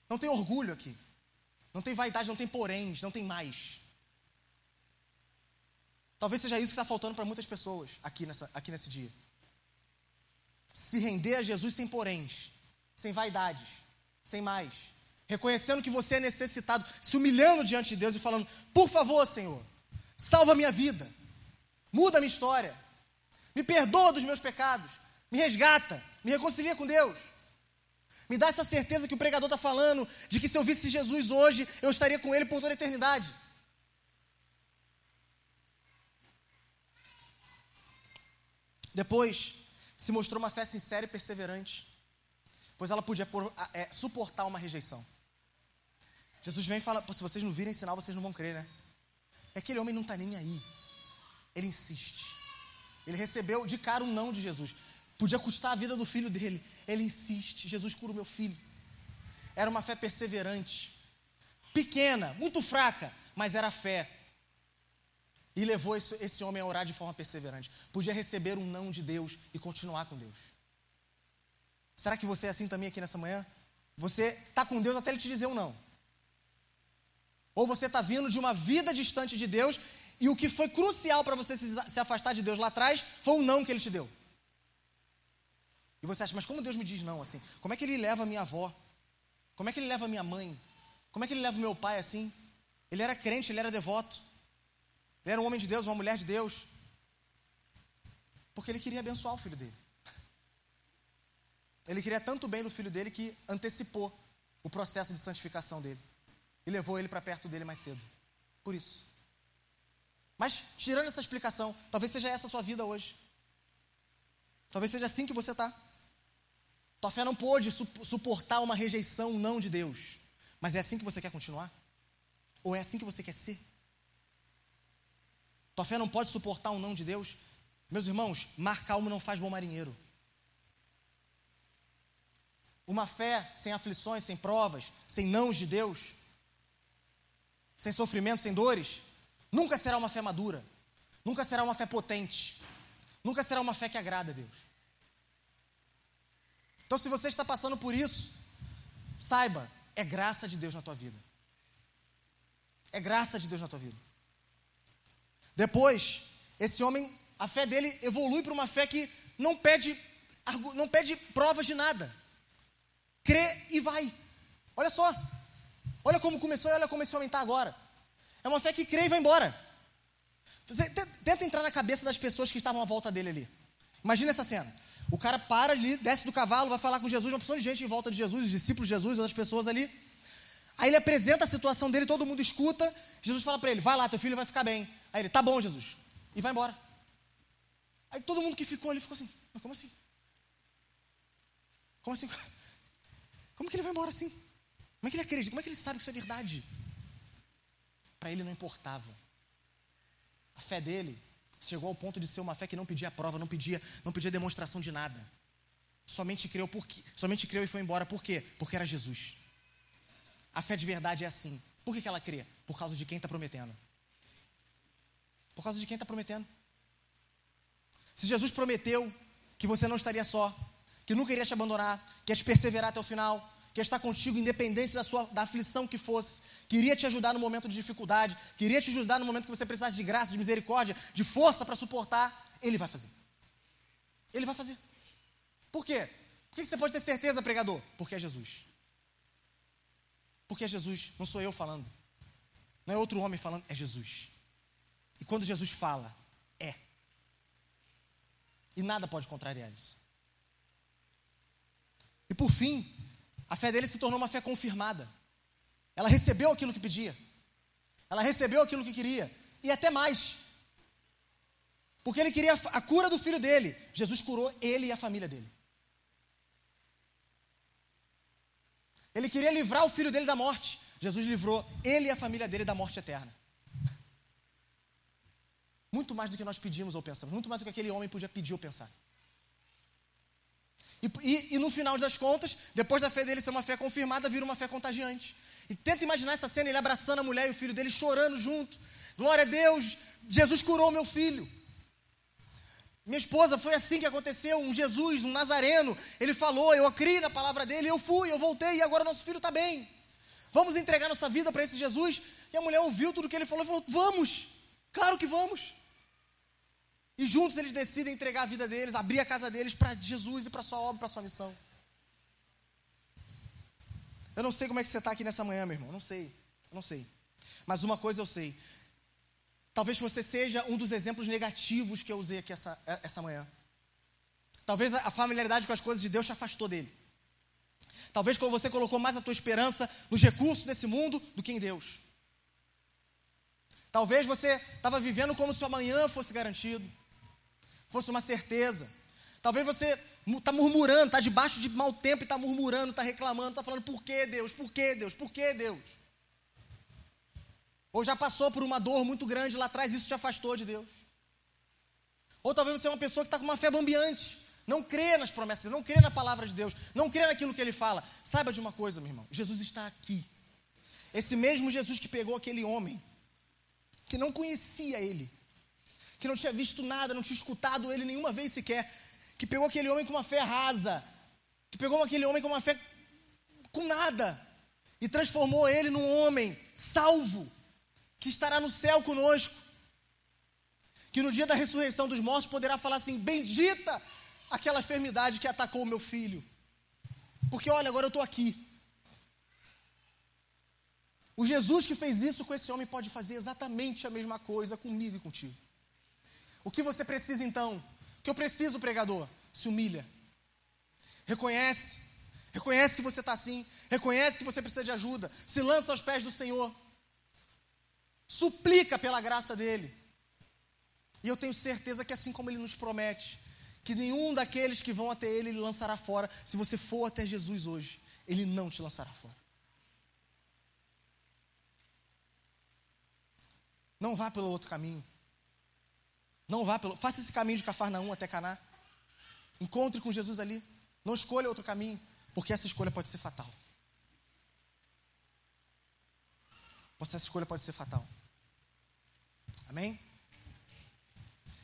Não tem orgulho aqui. Não tem vaidade, não tem poréns, não tem mais. Talvez seja isso que está faltando para muitas pessoas aqui, nessa, aqui nesse dia. Se render a Jesus sem poréns, sem vaidades, sem mais. Reconhecendo que você é necessitado, se humilhando diante de Deus e falando: Por favor, Senhor, salva minha vida, muda minha história, me perdoa dos meus pecados, me resgata, me reconcilia com Deus. Me dá essa certeza que o pregador está falando, de que se eu visse Jesus hoje, eu estaria com Ele por toda a eternidade. Depois, se mostrou uma fé sincera e perseverante, pois ela podia por, é, suportar uma rejeição. Jesus vem e fala: se vocês não virem sinal, vocês não vão crer, né? É aquele homem não está nem aí. Ele insiste. Ele recebeu de cara um não de Jesus. Podia custar a vida do filho dele. Ele insiste: Jesus cura o meu filho. Era uma fé perseverante, pequena, muito fraca, mas era fé e levou esse, homem a orar de forma perseverante. Podia receber um não de Deus e continuar com Deus. Será que você é assim também aqui nessa manhã? Você está com Deus até Ele te dizer um não. Ou você está vindo de uma vida distante de Deus e o que foi crucial para você se, afastar de Deus lá atrás foi o não que Ele te deu. E você acha, mas como Deus me diz não assim? Como é que Ele leva a minha avó? Como é que Ele leva a minha mãe? Como é que Ele leva o meu pai assim? Ele era crente, ele era devoto. Ele era um homem de Deus, uma mulher de Deus. Porque ele queria abençoar o filho dele. Ele queria tanto bem do filho dele que antecipou o processo de santificação dele. E levou ele para perto dele mais cedo. Por isso. Mas, tirando essa explicação, talvez seja essa a sua vida hoje. Talvez seja assim que você está. Tua fé não pôde suportar uma rejeição, não de Deus. Mas é assim que você quer continuar? Ou é assim que você quer ser? Tua fé não pode suportar um não de Deus? Meus irmãos, mar calmo não faz bom marinheiro. Uma fé sem aflições, sem provas, sem nãos de Deus, sem sofrimento, sem dores, nunca será uma fé madura, nunca será uma fé potente, nunca será uma fé que agrada a Deus. Então, se você está passando por isso, saiba, é graça de Deus na tua vida. É graça de Deus na tua vida. Depois, esse homem, a fé dele evolui para uma fé que não pede, não pede provas de nada. Crê e vai. Olha só. Olha como começou e olha como esse homem está agora. É uma fé que crê e vai embora. Você tenta entrar na cabeça das pessoas que estavam à volta dele ali. Imagina essa cena. O cara para ali, desce do cavalo, vai falar com Jesus, uma pessoa de gente em volta de Jesus, os discípulos de Jesus, outras pessoas ali. Aí ele apresenta a situação dele, todo mundo escuta. Jesus fala para ele: vai lá, teu filho vai ficar bem. Aí ele: tá bom, Jesus. E vai embora. Aí todo mundo que ficou ali ficou assim, mas como assim? Como assim? (laughs) Como que ele vai embora assim? Como é que ele acredita? Como é que ele sabe que isso é verdade? Para ele não importava. A fé dele chegou ao ponto de ser uma fé que não pedia prova, não pedia, não pedia demonstração de nada. Somente creu porque, somente creu e foi embora. Por quê? Porque era Jesus. A fé de verdade é assim. Por que, que ela crê? Por causa de quem está prometendo. Por causa de quem está prometendo. Se Jesus prometeu que você não estaria só, que nunca iria te abandonar, que ia te perseverar até o final, que estar contigo independente da sua da aflição que fosse, que iria te ajudar no momento de dificuldade, que iria te ajudar no momento que você precisasse de graça, de misericórdia, de força para suportar, ele vai fazer. Ele vai fazer. Por quê? Por que você pode ter certeza, pregador? Porque é Jesus. Porque é Jesus, não sou eu falando. Não é outro homem falando, é Jesus. E quando Jesus fala, é. E nada pode contrariar isso. E por fim, a fé dele se tornou uma fé confirmada. Ela recebeu aquilo que pedia. Ela recebeu aquilo que queria. E até mais. Porque ele queria a cura do filho dele. Jesus curou ele e a família dele. Ele queria livrar o filho dele da morte. Jesus livrou ele e a família dele da morte eterna. Muito mais do que nós pedimos ou pensamos, muito mais do que aquele homem podia pedir ou pensar. E, e, e, no final das contas, depois da fé dele ser uma fé confirmada, vira uma fé contagiante. E tenta imaginar essa cena, ele abraçando a mulher e o filho dele chorando junto. Glória a Deus, Jesus curou meu filho. Minha esposa, foi assim que aconteceu. Um Jesus, um Nazareno, ele falou, eu criei na palavra dele, eu fui, eu voltei e agora nosso filho está bem. Vamos entregar nossa vida para esse Jesus? E a mulher ouviu tudo que ele falou e falou: Vamos, claro que vamos. E juntos eles decidem entregar a vida deles, abrir a casa deles para Jesus e para sua obra, para sua missão. Eu não sei como é que você está aqui nessa manhã, meu irmão. Eu não sei. Eu não sei. Mas uma coisa eu sei. Talvez você seja um dos exemplos negativos que eu usei aqui essa, essa manhã. Talvez a familiaridade com as coisas de Deus te afastou dele. Talvez você colocou mais a tua esperança nos recursos desse mundo do que em Deus. Talvez você estava vivendo como se o amanhã fosse garantido, fosse uma certeza. Talvez você está murmurando, está debaixo de mau tempo e está murmurando, está reclamando, está falando por que Deus, por que Deus, por que Deus? Ou já passou por uma dor muito grande lá atrás, isso te afastou de Deus. Ou talvez você é uma pessoa que está com uma fé bambiante, não crê nas promessas, não crê na palavra de Deus, não crê naquilo que ele fala. Saiba de uma coisa, meu irmão: Jesus está aqui. Esse mesmo Jesus que pegou aquele homem, que não conhecia ele, que não tinha visto nada, não tinha escutado ele nenhuma vez sequer, que pegou aquele homem com uma fé rasa, que pegou aquele homem com uma fé com nada, e transformou ele num homem salvo, que estará no céu conosco, que no dia da ressurreição dos mortos poderá falar assim: Bendita aquela enfermidade que atacou o meu filho. Porque olha, agora eu estou aqui. O Jesus que fez isso com esse homem pode fazer exatamente a mesma coisa comigo e contigo. O que você precisa então? O que eu preciso, pregador? Se humilha. Reconhece. Reconhece que você está assim. Reconhece que você precisa de ajuda. Se lança aos pés do Senhor. Suplica pela graça dele. E eu tenho certeza que assim como ele nos promete, que nenhum daqueles que vão até ele, ele lançará fora. Se você for até Jesus hoje, ele não te lançará fora. Não vá pelo outro caminho. Não vá pelo. Faça esse caminho de Cafarnaum até Caná. Encontre com Jesus ali. Não escolha outro caminho, porque essa escolha pode ser fatal. Essa escolha pode ser fatal. Amém?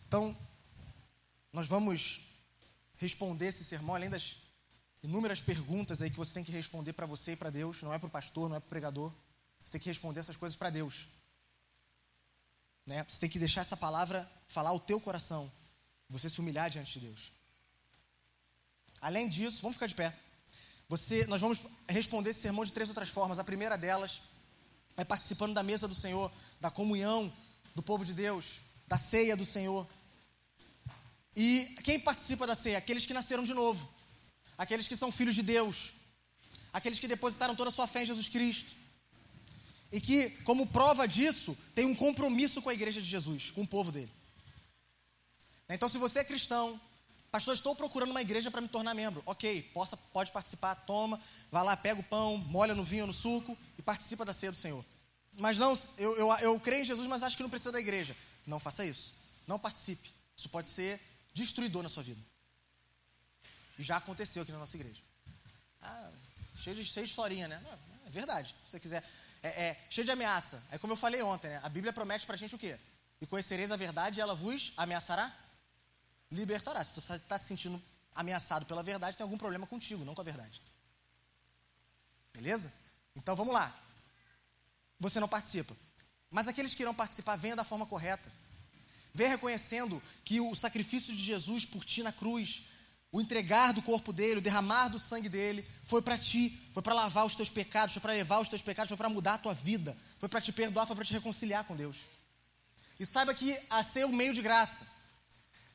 Então, nós vamos responder esse sermão, além das inúmeras perguntas aí que você tem que responder para você e para Deus, não é para o pastor, não é para o pregador. Você tem que responder essas coisas para Deus. Né? Você tem que deixar essa palavra falar o teu coração. Você se humilhar diante de Deus. Além disso, vamos ficar de pé. Você, nós vamos responder esse sermão de três outras formas. A primeira delas é participando da mesa do Senhor, da comunhão do povo de Deus, da ceia do Senhor. E quem participa da ceia? Aqueles que nasceram de novo, aqueles que são filhos de Deus, aqueles que depositaram toda a sua fé em Jesus Cristo. E que, como prova disso, tem um compromisso com a igreja de Jesus, com o povo dele. Então, se você é cristão, pastor, estou procurando uma igreja para me tornar membro. Ok, possa, pode participar, toma, vai lá, pega o pão, molha no vinho, no suco e participa da ceia do Senhor. Mas não, eu, eu, eu creio em Jesus, mas acho que não precisa da igreja. Não faça isso. Não participe. Isso pode ser destruidor na sua vida. Já aconteceu aqui na nossa igreja. Ah, cheio de, cheio de historinha, né? Não, é verdade, se você quiser. É, é, cheio de ameaça. É como eu falei ontem, né? A Bíblia promete pra gente o quê? E conhecereis a verdade e ela vos ameaçará? Libertará. Se você está se sentindo ameaçado pela verdade, tem algum problema contigo, não com a verdade. Beleza? Então vamos lá. Você não participa. Mas aqueles que irão participar, venham da forma correta. Venha reconhecendo que o sacrifício de Jesus por ti na cruz o entregar do corpo dele, o derramar do sangue dele, foi para ti, foi para lavar os teus pecados, foi para levar os teus pecados, foi para mudar a tua vida, foi para te perdoar, foi para te reconciliar com Deus. E saiba que a ser o meio de graça.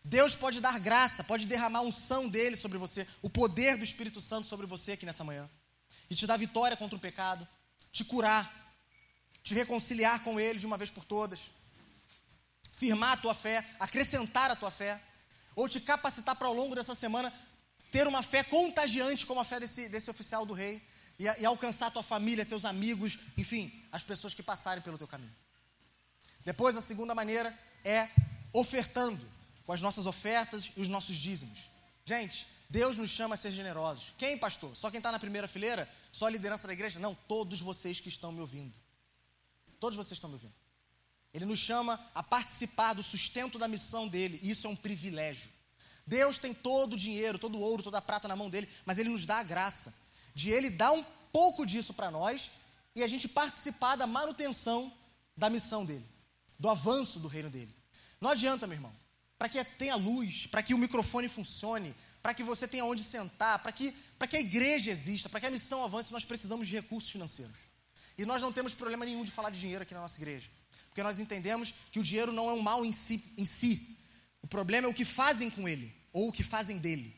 Deus pode dar graça, pode derramar a unção dele sobre você, o poder do Espírito Santo sobre você aqui nessa manhã, e te dar vitória contra o pecado, te curar, te reconciliar com ele de uma vez por todas, firmar a tua fé, acrescentar a tua fé ou te capacitar para ao longo dessa semana ter uma fé contagiante como a fé desse, desse oficial do rei e, e alcançar tua família, seus amigos, enfim, as pessoas que passarem pelo teu caminho. Depois, a segunda maneira é ofertando com as nossas ofertas e os nossos dízimos. Gente, Deus nos chama a ser generosos. Quem, pastor? Só quem está na primeira fileira? Só a liderança da igreja? Não, todos vocês que estão me ouvindo. Todos vocês estão me ouvindo. Ele nos chama a participar do sustento da missão dele, isso é um privilégio. Deus tem todo o dinheiro, todo o ouro, toda a prata na mão dele, mas ele nos dá a graça de ele dar um pouco disso para nós e a gente participar da manutenção da missão dele, do avanço do reino dele. Não adianta, meu irmão, para que tenha luz, para que o microfone funcione, para que você tenha onde sentar, para que, que a igreja exista, para que a missão avance, nós precisamos de recursos financeiros. E nós não temos problema nenhum de falar de dinheiro aqui na nossa igreja. Porque nós entendemos que o dinheiro não é um mal em si, em si. O problema é o que fazem com ele, ou o que fazem dele.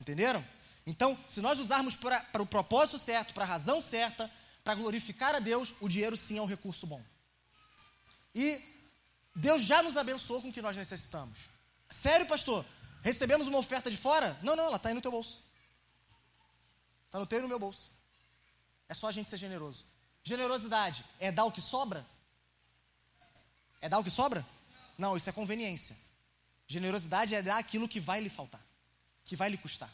Entenderam? Então, se nós usarmos para, para o propósito certo, para a razão certa, para glorificar a Deus, o dinheiro sim é um recurso bom. E Deus já nos abençoou com o que nós necessitamos. Sério, pastor? Recebemos uma oferta de fora? Não, não, ela está aí no teu bolso. Está no teu e no meu bolso. É só a gente ser generoso. Generosidade é dar o que sobra? É dar o que sobra? Não, isso é conveniência. Generosidade é dar aquilo que vai lhe faltar, que vai lhe custar.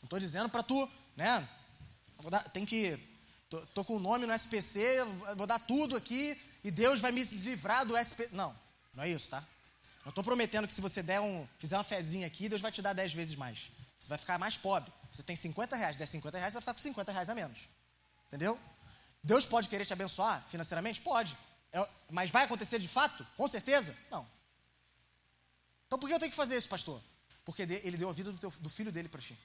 Não estou dizendo para tu, né? Dar, tem que. Tô, tô, com o nome no SPC, vou dar tudo aqui e Deus vai me livrar do SPC. Não, não é isso, tá? Não estou prometendo que se você der um, fizer uma fezinha aqui, Deus vai te dar 10 vezes mais. Você vai ficar mais pobre. Você tem 50 reais, der 50 reais, você vai ficar com 50 reais a menos. Entendeu? Deus pode querer te abençoar financeiramente? Pode. É, mas vai acontecer de fato? Com certeza? Não. Então por que eu tenho que fazer isso, pastor? Porque ele deu a vida do, teu, do filho dele para ti.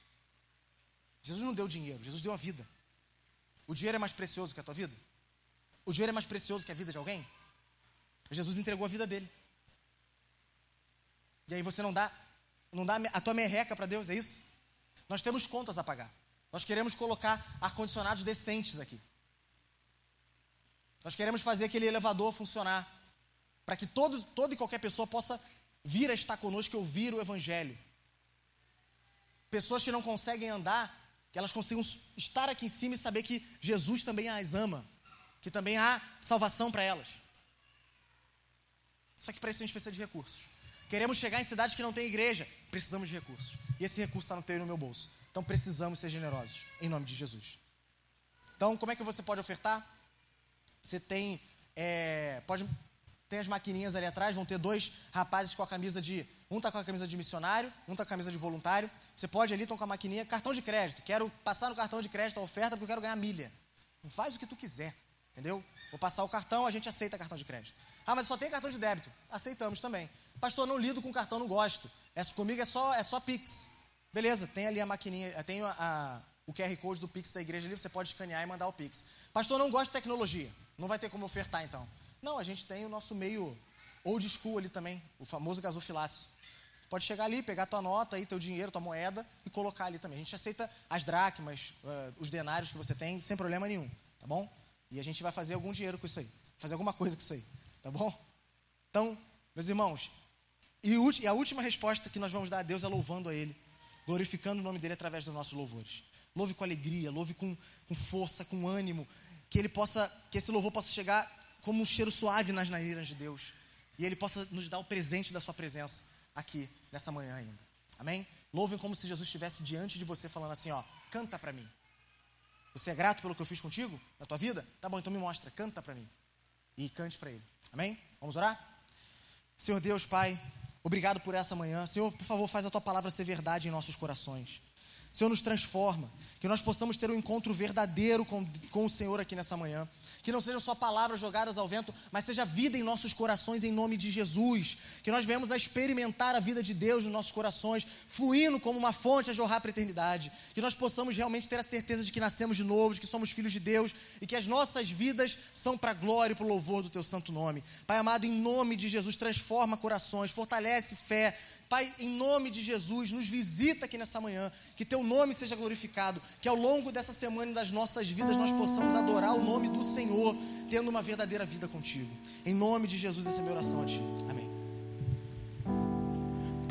Jesus não deu dinheiro, Jesus deu a vida. O dinheiro é mais precioso que a tua vida? O dinheiro é mais precioso que a vida de alguém? Jesus entregou a vida dele. E aí você não dá, não dá a tua merreca para Deus, é isso? Nós temos contas a pagar. Nós queremos colocar ar-condicionados decentes aqui. Nós queremos fazer aquele elevador funcionar para que todo, toda e qualquer pessoa possa vir a estar conosco e ouvir o Evangelho. Pessoas que não conseguem andar, que elas consigam estar aqui em cima e saber que Jesus também as ama, que também há salvação para elas. Só que para isso a gente precisa de recursos. Queremos chegar em cidades que não tem igreja, precisamos de recursos. E esse recurso está no teu e no meu bolso. Então precisamos ser generosos, em nome de Jesus. Então, como é que você pode ofertar? Você tem. É, pode, tem as maquininhas ali atrás, vão ter dois rapazes com a camisa de. Um está com a camisa de missionário, um está com a camisa de voluntário. Você pode ali, estão com a maquininha, cartão de crédito. Quero passar no cartão de crédito a oferta porque eu quero ganhar milha. Faz o que tu quiser, entendeu? Vou passar o cartão, a gente aceita cartão de crédito. Ah, mas só tem cartão de débito. Aceitamos também. Pastor, não lido com cartão, não gosto. Essa comigo é só, é só Pix. Beleza, tem ali a maquininha, tem a, a, o QR Code do Pix da igreja ali, você pode escanear e mandar o Pix. Pastor, não gosto de tecnologia. Não vai ter como ofertar então. Não, a gente tem o nosso meio old school ali também, o famoso gasofilácio. Pode chegar ali, pegar tua nota aí, teu dinheiro, tua moeda e colocar ali também. A gente aceita as dracmas, uh, os denários que você tem, sem problema nenhum, tá bom? E a gente vai fazer algum dinheiro com isso aí, fazer alguma coisa com isso aí, tá bom? Então, meus irmãos, E a última resposta que nós vamos dar a Deus é louvando a Ele, glorificando o nome dele através dos nossos louvores. Louve com alegria, louve com, com força, com ânimo, que ele possa, que esse louvor possa chegar como um cheiro suave nas narinas de Deus e ele possa nos dar o presente da sua presença aqui nessa manhã ainda. Amém? Louvem como se Jesus estivesse diante de você falando assim, ó, canta para mim. Você é grato pelo que eu fiz contigo na tua vida? Tá bom, então me mostra, canta para mim. E cante para ele. Amém? Vamos orar? Senhor Deus, Pai, obrigado por essa manhã. Senhor, por favor, faz a tua palavra ser verdade em nossos corações. Senhor, nos transforma, que nós possamos ter um encontro verdadeiro com, com o Senhor aqui nessa manhã. Que não sejam só palavras jogadas ao vento, mas seja vida em nossos corações em nome de Jesus. Que nós venhamos a experimentar a vida de Deus nos nossos corações, fluindo como uma fonte a jorrar para a eternidade. Que nós possamos realmente ter a certeza de que nascemos de novo, de que somos filhos de Deus e que as nossas vidas são para a glória e para o louvor do Teu santo nome. Pai amado, em nome de Jesus, transforma corações, fortalece fé, Pai, em nome de Jesus, nos visita aqui nessa manhã, que teu nome seja glorificado, que ao longo dessa semana e das nossas vidas nós possamos adorar o nome do Senhor, tendo uma verdadeira vida contigo. Em nome de Jesus, essa é a minha oração a ti. Amém.